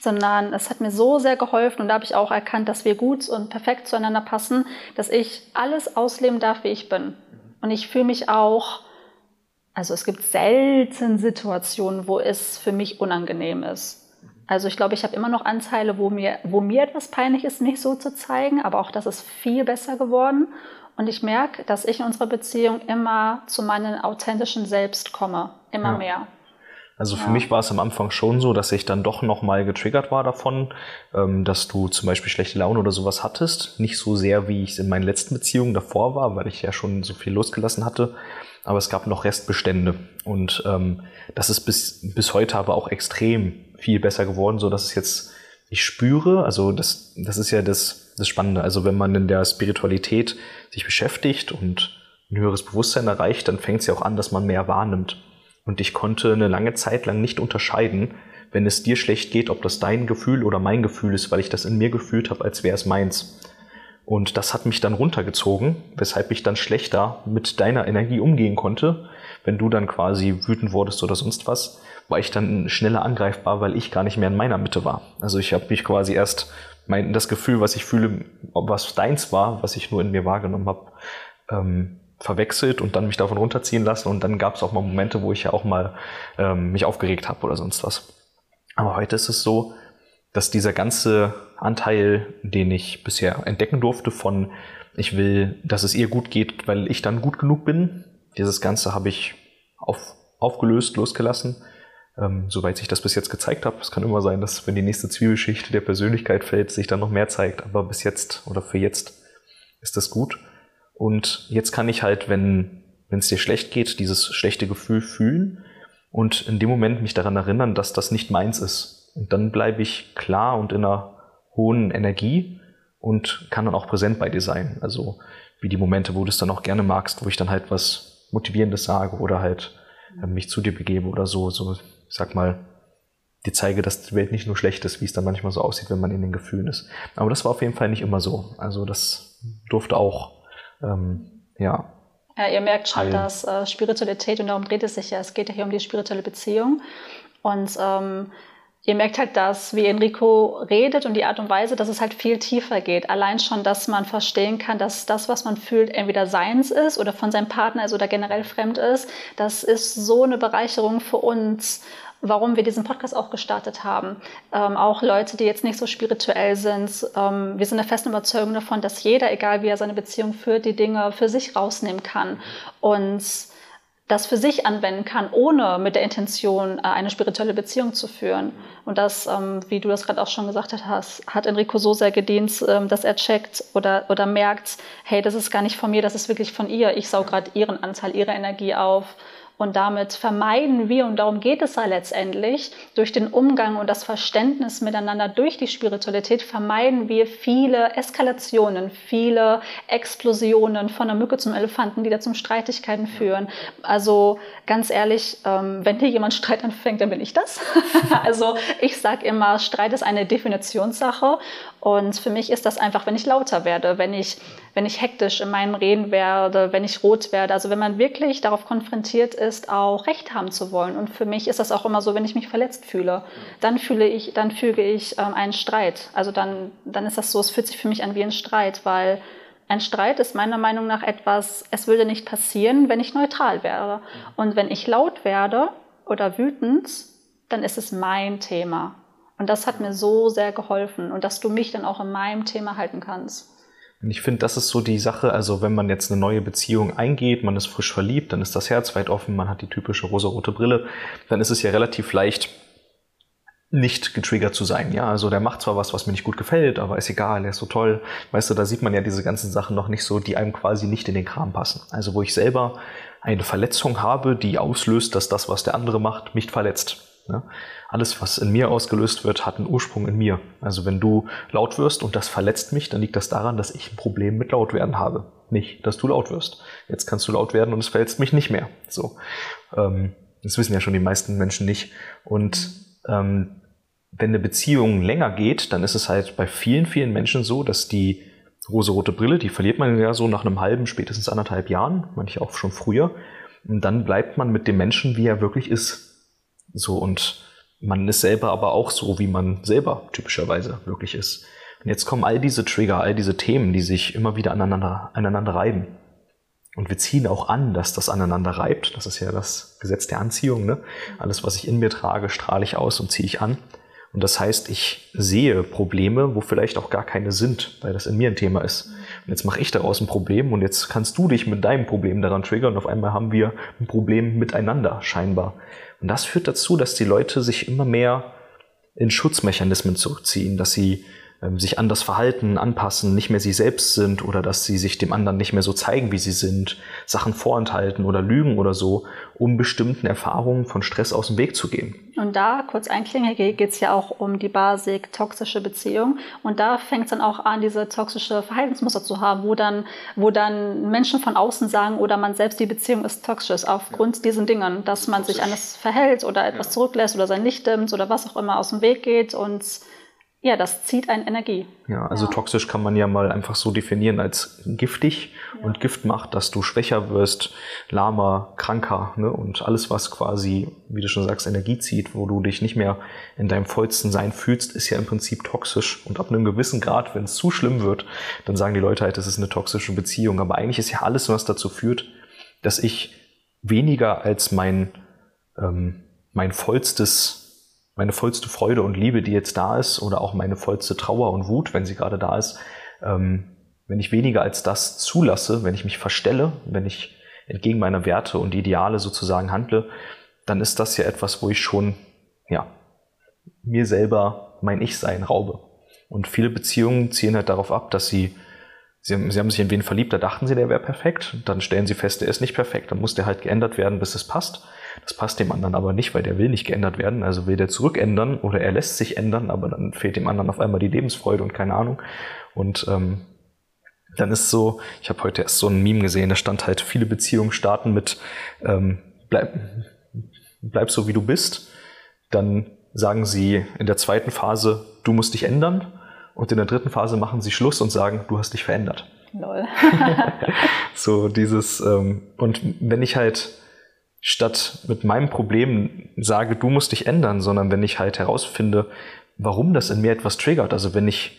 sondern es hat mir so sehr geholfen und da habe ich auch erkannt, dass wir gut und perfekt zueinander passen, dass ich alles ausleben darf, wie ich bin. Und ich fühle mich auch also es gibt selten Situationen, wo es für mich unangenehm ist. Also ich glaube, ich habe immer noch Anteile, wo mir, wo mir etwas peinlich ist, mich so zu zeigen, aber auch das ist viel besser geworden. Und ich merke, dass ich in unserer Beziehung immer zu meinem authentischen Selbst komme, immer ja. mehr. Also für ja. mich war es am Anfang schon so, dass ich dann doch nochmal getriggert war davon, ähm, dass du zum Beispiel schlechte Laune oder sowas hattest. Nicht so sehr, wie ich es in meinen letzten Beziehungen davor war, weil ich ja schon so viel losgelassen hatte aber es gab noch Restbestände. Und ähm, das ist bis, bis heute aber auch extrem viel besser geworden, so dass es jetzt, ich spüre, also das, das ist ja das, das Spannende. Also wenn man in der Spiritualität sich beschäftigt und ein höheres Bewusstsein erreicht, dann fängt es ja auch an, dass man mehr wahrnimmt. Und ich konnte eine lange Zeit lang nicht unterscheiden, wenn es dir schlecht geht, ob das dein Gefühl oder mein Gefühl ist, weil ich das in mir gefühlt habe, als wäre es meins. Und das hat mich dann runtergezogen, weshalb ich dann schlechter mit deiner Energie umgehen konnte. Wenn du dann quasi wütend wurdest oder sonst was, war ich dann schneller angreifbar, weil ich gar nicht mehr in meiner Mitte war. Also ich habe mich quasi erst mein, das Gefühl, was ich fühle, was deins war, was ich nur in mir wahrgenommen habe, ähm, verwechselt und dann mich davon runterziehen lassen. Und dann gab es auch mal Momente, wo ich ja auch mal ähm, mich aufgeregt habe oder sonst was. Aber heute ist es so, dass dieser ganze Anteil, den ich bisher entdecken durfte von, ich will, dass es ihr gut geht, weil ich dann gut genug bin, dieses Ganze habe ich auf, aufgelöst, losgelassen, ähm, soweit sich das bis jetzt gezeigt hat. Es kann immer sein, dass wenn die nächste Zwiebelschicht der Persönlichkeit fällt, sich dann noch mehr zeigt, aber bis jetzt oder für jetzt ist das gut. Und jetzt kann ich halt, wenn es dir schlecht geht, dieses schlechte Gefühl fühlen und in dem Moment mich daran erinnern, dass das nicht meins ist, und dann bleibe ich klar und in einer hohen Energie und kann dann auch präsent bei dir sein. Also wie die Momente, wo du es dann auch gerne magst, wo ich dann halt was Motivierendes sage oder halt äh, mich zu dir begebe oder so. So, sag mal, dir zeige, dass die Welt nicht nur schlecht ist, wie es dann manchmal so aussieht, wenn man in den Gefühlen ist. Aber das war auf jeden Fall nicht immer so. Also das durfte auch ähm, ja. Ja, ihr merkt schon, heilen. dass äh, Spiritualität, und darum dreht es sich ja, es geht ja hier um die spirituelle Beziehung. Und ähm, ihr merkt halt, dass, wie Enrico redet und die Art und Weise, dass es halt viel tiefer geht. Allein schon, dass man verstehen kann, dass das, was man fühlt, entweder seins ist oder von seinem Partner ist oder generell fremd ist. Das ist so eine Bereicherung für uns warum wir diesen Podcast auch gestartet haben. Ähm, auch Leute, die jetzt nicht so spirituell sind. Ähm, wir sind der festen Überzeugung davon, dass jeder, egal wie er seine Beziehung führt, die Dinge für sich rausnehmen kann. Und das für sich anwenden kann, ohne mit der Intention äh, eine spirituelle Beziehung zu führen. Und das, ähm, wie du das gerade auch schon gesagt hast, hat Enrico so sehr gedient, ähm, dass er checkt oder, oder merkt, hey, das ist gar nicht von mir, das ist wirklich von ihr. Ich saug gerade ihren Anteil, ihre Energie auf. Und damit vermeiden wir, und darum geht es ja letztendlich, durch den Umgang und das Verständnis miteinander durch die Spiritualität, vermeiden wir viele Eskalationen, viele Explosionen von der Mücke zum Elefanten, die da zum Streitigkeiten führen. Also ganz ehrlich, ähm, wenn hier jemand Streit anfängt, dann bin ich das. also ich sage immer, Streit ist eine Definitionssache. Und für mich ist das einfach, wenn ich lauter werde, wenn ich, wenn ich hektisch in meinem Reden werde, wenn ich rot werde. Also wenn man wirklich darauf konfrontiert ist, auch Recht haben zu wollen. Und für mich ist das auch immer so, wenn ich mich verletzt fühle, dann fühle ich, dann füge ich ähm, einen Streit. Also dann, dann ist das so, es fühlt sich für mich an wie ein Streit, weil ein Streit ist meiner Meinung nach etwas, es würde nicht passieren, wenn ich neutral wäre. Und wenn ich laut werde oder wütend, dann ist es mein Thema. Und das hat mir so sehr geholfen und dass du mich dann auch in meinem Thema halten kannst. Und ich finde, das ist so die Sache, also wenn man jetzt eine neue Beziehung eingeht, man ist frisch verliebt, dann ist das Herz weit offen, man hat die typische rosa-rote Brille, dann ist es ja relativ leicht, nicht getriggert zu sein. Ja, also der macht zwar was, was mir nicht gut gefällt, aber ist egal, er ist so toll. Weißt du, da sieht man ja diese ganzen Sachen noch nicht so, die einem quasi nicht in den Kram passen. Also wo ich selber eine Verletzung habe, die auslöst, dass das, was der andere macht, mich verletzt. Ja? Alles, was in mir ausgelöst wird, hat einen Ursprung in mir. Also wenn du laut wirst und das verletzt mich, dann liegt das daran, dass ich ein Problem mit Lautwerden habe. Nicht, dass du laut wirst. Jetzt kannst du laut werden und es verletzt mich nicht mehr. So, ähm, das wissen ja schon die meisten Menschen nicht. Und ähm, wenn eine Beziehung länger geht, dann ist es halt bei vielen, vielen Menschen so, dass die rose-rote Brille, die verliert man ja so nach einem halben, spätestens anderthalb Jahren, manche auch schon früher. Und dann bleibt man mit dem Menschen, wie er wirklich ist. So, und man ist selber aber auch so, wie man selber typischerweise wirklich ist. Und jetzt kommen all diese Trigger, all diese Themen, die sich immer wieder aneinander, aneinander reiben. Und wir ziehen auch an, dass das aneinander reibt. Das ist ja das Gesetz der Anziehung. Ne? Alles, was ich in mir trage, strahle ich aus und ziehe ich an. Und das heißt, ich sehe Probleme, wo vielleicht auch gar keine sind, weil das in mir ein Thema ist. Und jetzt mache ich daraus ein Problem und jetzt kannst du dich mit deinem Problem daran triggern und auf einmal haben wir ein Problem miteinander scheinbar. Und das führt dazu, dass die Leute sich immer mehr in Schutzmechanismen zurückziehen, dass sie sich anders verhalten, anpassen, nicht mehr sie selbst sind oder dass sie sich dem anderen nicht mehr so zeigen, wie sie sind, Sachen vorenthalten oder lügen oder so, um bestimmten Erfahrungen von Stress aus dem Weg zu gehen. Und da, kurz einklingen, geht es ja auch um die Basic toxische Beziehung. Und da fängt es dann auch an, diese toxische Verhaltensmuster zu haben, wo dann, wo dann Menschen von außen sagen oder man selbst, die Beziehung ist toxisch aufgrund ja. diesen Dingen, dass man sich anders verhält oder etwas ja. zurücklässt oder sein Licht dimmt oder was auch immer aus dem Weg geht und ja, das zieht eine Energie. Ja, also ja. toxisch kann man ja mal einfach so definieren als giftig ja. und Gift macht, dass du schwächer wirst, lahmer, kranker ne? und alles, was quasi, wie du schon sagst, Energie zieht, wo du dich nicht mehr in deinem vollsten Sein fühlst, ist ja im Prinzip toxisch. Und ab einem gewissen Grad, wenn es zu schlimm wird, dann sagen die Leute halt, das ist eine toxische Beziehung. Aber eigentlich ist ja alles, was dazu führt, dass ich weniger als mein, ähm, mein vollstes meine vollste Freude und Liebe, die jetzt da ist, oder auch meine vollste Trauer und Wut, wenn sie gerade da ist, ähm, wenn ich weniger als das zulasse, wenn ich mich verstelle, wenn ich entgegen meiner Werte und Ideale sozusagen handle, dann ist das ja etwas, wo ich schon, ja, mir selber mein Ich-Sein raube. Und viele Beziehungen ziehen halt darauf ab, dass sie, sie sie haben sich in wen verliebt, da dachten sie, der wäre perfekt, dann stellen sie fest, der ist nicht perfekt, dann muss der halt geändert werden, bis es passt. Das passt dem anderen aber nicht, weil der will nicht geändert werden. Also will der zurückändern oder er lässt sich ändern, aber dann fehlt dem anderen auf einmal die Lebensfreude und keine Ahnung. Und ähm, dann ist so, ich habe heute erst so ein Meme gesehen, da stand halt, viele Beziehungen starten mit ähm, bleib, bleib so wie du bist. Dann sagen sie in der zweiten Phase, du musst dich ändern. Und in der dritten Phase machen sie Schluss und sagen, du hast dich verändert. Lol. so dieses, ähm, und wenn ich halt statt mit meinem Problem sage, du musst dich ändern, sondern wenn ich halt herausfinde, warum das in mir etwas triggert, also wenn ich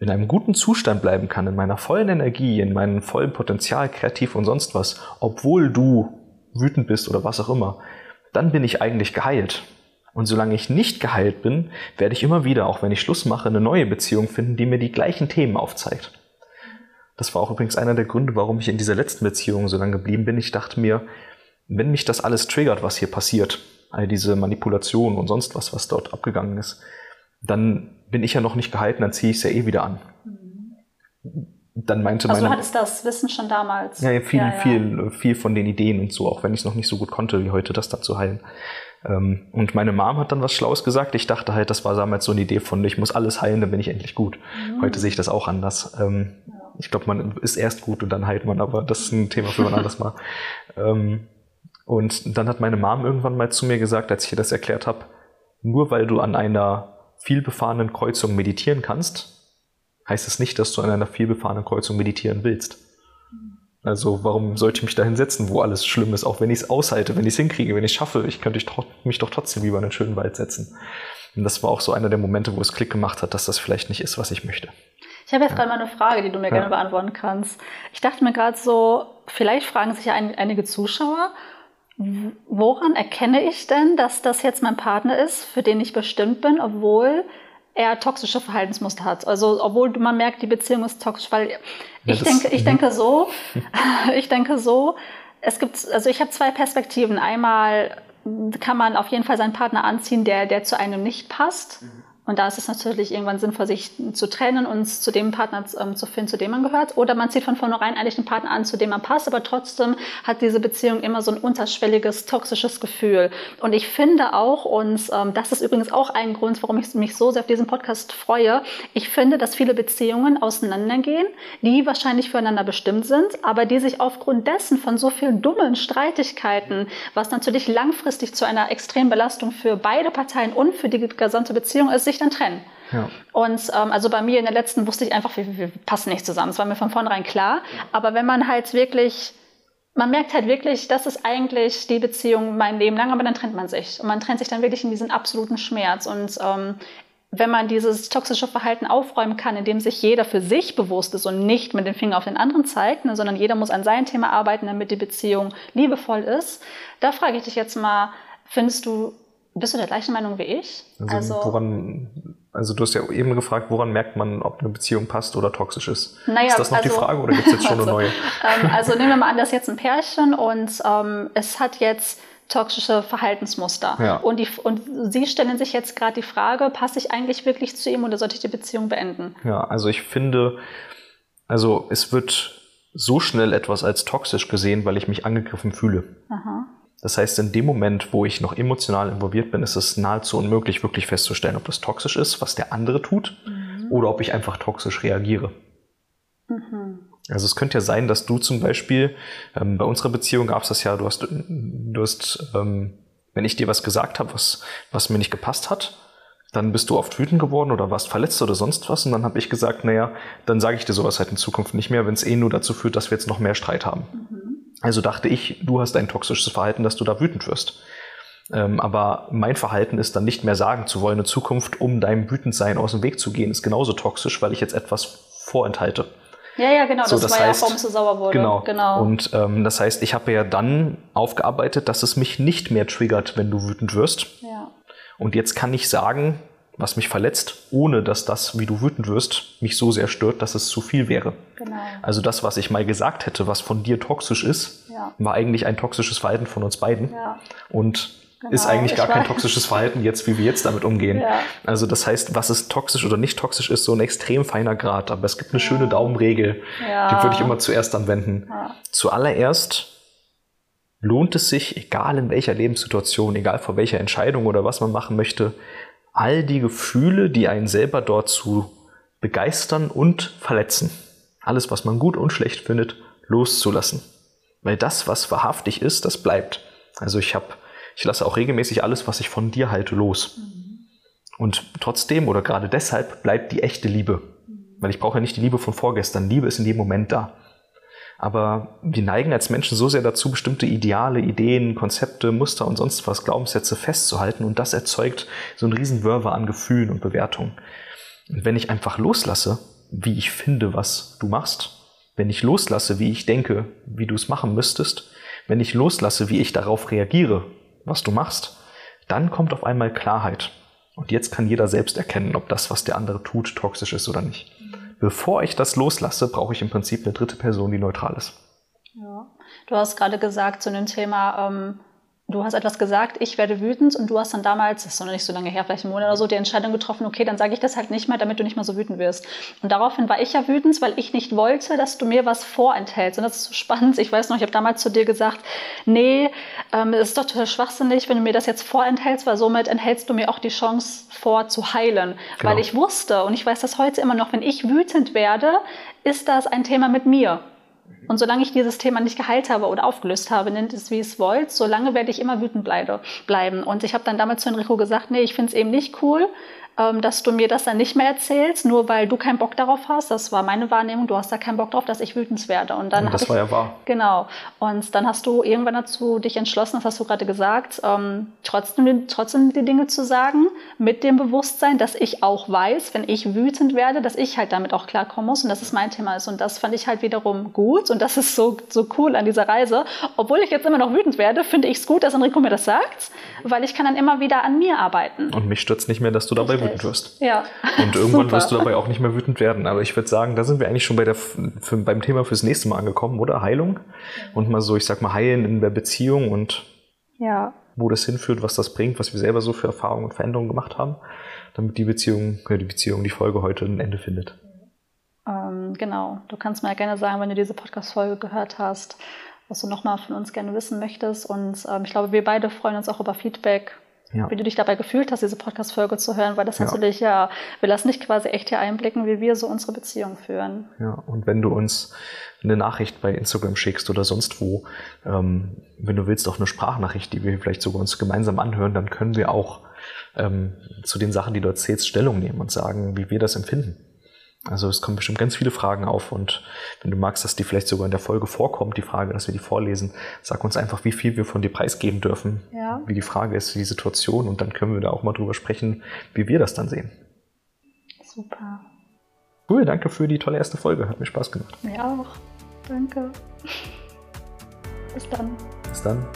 in einem guten Zustand bleiben kann, in meiner vollen Energie, in meinem vollen Potenzial, kreativ und sonst was, obwohl du wütend bist oder was auch immer, dann bin ich eigentlich geheilt. Und solange ich nicht geheilt bin, werde ich immer wieder, auch wenn ich Schluss mache, eine neue Beziehung finden, die mir die gleichen Themen aufzeigt. Das war auch übrigens einer der Gründe, warum ich in dieser letzten Beziehung so lange geblieben bin. Ich dachte mir, wenn mich das alles triggert, was hier passiert, all diese Manipulationen und sonst was, was dort abgegangen ist, dann bin ich ja noch nicht gehalten, dann ziehe ich es ja eh wieder an. Dann meinte also meine, du hattest das Wissen schon damals. Ja, viel, Ja, ja. viel, viel von den Ideen und so, auch wenn ich es noch nicht so gut konnte wie heute, das dann zu heilen. Ähm, Und meine Mom hat dann was Schlaues gesagt. Ich dachte halt, das war damals so eine Idee von, ich muss alles heilen, dann bin ich endlich gut. Mhm. Heute sehe ich das auch anders. Ähm, Ich glaube, man ist erst gut und dann heilt man, aber das ist ein Thema für ein anderes Mal. Und dann hat meine Mom irgendwann mal zu mir gesagt, als ich ihr das erklärt habe, nur weil du an einer vielbefahrenen Kreuzung meditieren kannst, heißt es nicht, dass du an einer vielbefahrenen Kreuzung meditieren willst. Also warum sollte ich mich da hinsetzen, wo alles schlimm ist, auch wenn ich es aushalte, wenn ich es hinkriege, wenn ich es schaffe, ich könnte mich doch trotzdem lieber in einen schönen Wald setzen. Und das war auch so einer der Momente, wo es Klick gemacht hat, dass das vielleicht nicht ist, was ich möchte. Ich habe jetzt gerade mal eine Frage, die du mir Ja. gerne beantworten kannst. Ich dachte mir gerade so, vielleicht fragen sich ja ein, einige Zuschauer, woran erkenne ich denn, dass das jetzt mein Partner ist, für den ich bestimmt bin, obwohl er toxische Verhaltensmuster hat? Also obwohl man merkt, die Beziehung ist toxisch, weil ich das- denke, ich mhm. denke so, ich denke so, es gibt, also ich habe zwei Perspektiven. Einmal kann man auf jeden Fall seinen Partner anziehen, der, der zu einem nicht passt. Und da ist es natürlich irgendwann sinnvoll, sich zu trennen und zu dem Partner ähm, zu finden, zu dem man gehört. Oder man zieht von vornherein eigentlich einen Partner an, zu dem man passt, aber trotzdem hat diese Beziehung immer so ein unterschwelliges, toxisches Gefühl. Und ich finde auch, und ähm, das ist übrigens auch ein Grund, warum ich mich so sehr auf diesen Podcast freue, ich finde, dass viele Beziehungen auseinandergehen, die wahrscheinlich füreinander bestimmt sind, aber die sich aufgrund dessen von so vielen dummen Streitigkeiten, was natürlich langfristig zu einer extremen Belastung für beide Parteien und für die gesamte Beziehung ist, sich dann trennen. Ja. Und ähm, also bei mir in der letzten wusste ich einfach, wir, wir passen nicht zusammen. Das war mir von vornherein klar. Aber wenn man halt wirklich, man merkt halt wirklich, das ist eigentlich die Beziehung mein Leben lang, aber dann trennt man sich. Und man trennt sich dann wirklich in diesen absoluten Schmerz. Und ähm, wenn man dieses toxische Verhalten aufräumen kann, indem sich jeder für sich bewusst ist und nicht mit dem Finger auf den anderen zeigt, ne, sondern jeder muss an sein Thema arbeiten, damit die Beziehung liebevoll ist, da frage ich dich jetzt mal, findest du, bist du der gleichen Meinung wie ich? Also, woran, also du hast ja eben gefragt, woran merkt man, ob eine Beziehung passt oder toxisch ist. Naja, ist das noch die also- Frage oder gibt es jetzt schon eine Also, neue? ähm, also nehmen wir mal an, das ist jetzt ein Pärchen und ähm, es hat jetzt toxische Verhaltensmuster. Ja. Und, die, und Sie stellen sich jetzt gerade die Frage, passe ich eigentlich wirklich zu ihm oder sollte ich die Beziehung beenden? Ja, also ich finde, also es wird so schnell etwas als toxisch gesehen, weil ich mich angegriffen fühle. Aha. Das heißt, in dem Moment, wo ich noch emotional involviert bin, ist es nahezu unmöglich, wirklich festzustellen, ob das toxisch ist, was der andere tut, oder ob ich einfach toxisch reagiere. Mhm. Also es könnte ja sein, dass du zum Beispiel, ähm, bei unserer Beziehung gab es das ja, du hast, du hast ähm, wenn ich dir was gesagt habe, was, was mir nicht gepasst hat, dann bist du oft wütend geworden oder warst verletzt oder sonst was. Und dann habe ich gesagt, naja, dann sage ich dir sowas halt in Zukunft nicht mehr, wenn es eh nur dazu führt, dass wir jetzt noch mehr Streit haben. Also dachte ich, du hast ein toxisches Verhalten, dass du da wütend wirst. Ähm, aber mein Verhalten ist dann nicht mehr sagen zu wollen in Zukunft, um deinem Wütendsein aus dem Weg zu gehen, ist genauso toxisch, weil ich jetzt etwas vorenthalte. Ja, ja, genau. So, das, das war heißt- ja, warum es so sauer wurde. Genau. genau. Und ähm, das heißt, ich habe ja dann aufgearbeitet, dass es mich nicht mehr triggert, wenn du wütend wirst. ja. Und jetzt kann ich sagen, was mich verletzt, ohne dass das, wie du wütend wirst, mich so sehr stört, dass es zu viel wäre. Genau. Also das, was ich mal gesagt hätte, was von dir toxisch ist, Ja. war eigentlich ein toxisches Verhalten von uns beiden. Ja. Und Genau, ist eigentlich ich gar kein weiß. toxisches Verhalten jetzt, wie wir jetzt damit umgehen. Ja. Also das heißt, was ist toxisch oder nicht toxisch, ist so ein extrem feiner Grad. Aber es gibt eine schöne Daumenregel, die würde ich immer zuerst anwenden. Zuallererst lohnt es sich, egal in welcher Lebenssituation, egal vor welcher Entscheidung oder was man machen möchte, all die Gefühle, die einen selber dort zu begeistern und verletzen, alles, was man gut und schlecht findet, loszulassen. Weil das, was wahrhaftig ist, das bleibt. Also ich habe, ich lasse auch regelmäßig alles, was ich von dir halte, los. Und trotzdem oder gerade deshalb bleibt die echte Liebe. Weil ich brauche ja nicht die Liebe von vorgestern. Liebe ist in jedem Moment da. Aber wir neigen als Menschen so sehr dazu, bestimmte Ideale, Ideen, Konzepte, Muster und sonst was, Glaubenssätze festzuhalten. Und das erzeugt so einen riesen Wörver an Gefühlen und Bewertungen. Und wenn ich einfach loslasse, wie ich finde, was du machst, wenn ich loslasse, wie ich denke, wie du es machen müsstest, wenn ich loslasse, wie ich darauf reagiere, was du machst, dann kommt auf einmal Klarheit. Und jetzt kann jeder selbst erkennen, ob das, was der andere tut, toxisch ist oder nicht. Bevor ich das loslasse, brauche ich im Prinzip eine dritte Person, die neutral ist. Ja. Du hast gerade gesagt zu dem Thema, ähm, du hast etwas gesagt, ich werde wütend und du hast dann damals, das ist noch nicht so lange her, vielleicht einen Monat oder so, die Entscheidung getroffen, okay, dann sage ich das halt nicht mehr, damit du nicht mehr so wütend wirst. Und daraufhin war ich ja wütend, weil ich nicht wollte, dass du mir was vorenthältst. Und das ist so spannend. Ich weiß noch, ich habe damals zu dir gesagt, nee, ähm, es ist doch total schwachsinnig, wenn du mir das jetzt vorenthältst, weil somit enthältst du mir auch die Chance vor zu heilen. Genau. Weil ich wusste, und ich weiß das heute immer noch, wenn ich wütend werde, ist das ein Thema mit mir. Und solange ich dieses Thema nicht geheilt habe oder aufgelöst habe, nennt es wie es wollt, solange werde ich immer wütend bleiben. Und ich habe dann damals zu Enrico gesagt, nee, ich finde es eben nicht cool, ähm, dass du mir das dann nicht mehr erzählst, nur weil du keinen Bock darauf hast. Das war meine Wahrnehmung. Du hast da keinen Bock drauf, dass ich wütend werde. Und dann und das war ja wahr. Genau. Und dann hast du irgendwann dazu dich entschlossen, das hast du gerade gesagt, ähm, trotzdem, trotzdem die Dinge zu sagen, mit dem Bewusstsein, dass ich auch weiß, wenn ich wütend werde, dass ich halt damit auch klarkommen muss und dass es mein Thema ist. Und das fand ich halt wiederum gut und das ist so, so cool an dieser Reise. Obwohl ich jetzt immer noch wütend werde, finde ich es gut, dass Enrico mir das sagt, weil ich kann dann immer wieder an mir arbeiten. Und mich stürzt nicht mehr, dass du dabei wütend wirst. Ja. Und irgendwann wirst du dabei auch nicht mehr wütend werden. Aber ich würde sagen, da sind wir eigentlich schon bei der, für, beim Thema fürs nächste Mal angekommen, oder? Heilung. Und mal so, ich sag mal, heilen in der Beziehung und ja. wo das hinführt, was das bringt, was wir selber so für Erfahrungen und Veränderungen gemacht haben, damit die Beziehung, die Beziehung, die Folge heute ein Ende findet. Ähm, genau. Du kannst mir ja gerne sagen, wenn du diese Podcast-Folge gehört hast, was du nochmal von uns gerne wissen möchtest. Und ähm, ich glaube, wir beide freuen uns auch über Feedback ja. wie du dich dabei gefühlt hast, diese Podcast-Folge zu hören, weil das ja. natürlich ja, wir lassen dich quasi echt hier einblicken, wie wir so unsere Beziehung führen. Ja, und wenn du uns eine Nachricht bei Instagram schickst oder sonst wo, ähm, wenn du willst, auch eine Sprachnachricht, die wir vielleicht sogar uns gemeinsam anhören, dann können wir auch ähm, zu den Sachen, die du erzählst, Stellung nehmen und sagen, wie wir das empfinden. Also es kommen bestimmt ganz viele Fragen auf und wenn du magst, dass die vielleicht sogar in der Folge vorkommt, die Frage, dass wir die vorlesen, sag uns einfach, wie viel wir von dir preisgeben dürfen, ja. wie die Frage ist, die Situation und dann können wir da auch mal drüber sprechen, wie wir das dann sehen. Super. Cool, danke für die tolle erste Folge, hat mir Spaß gemacht. Mir auch. Danke. Bis dann. Bis dann.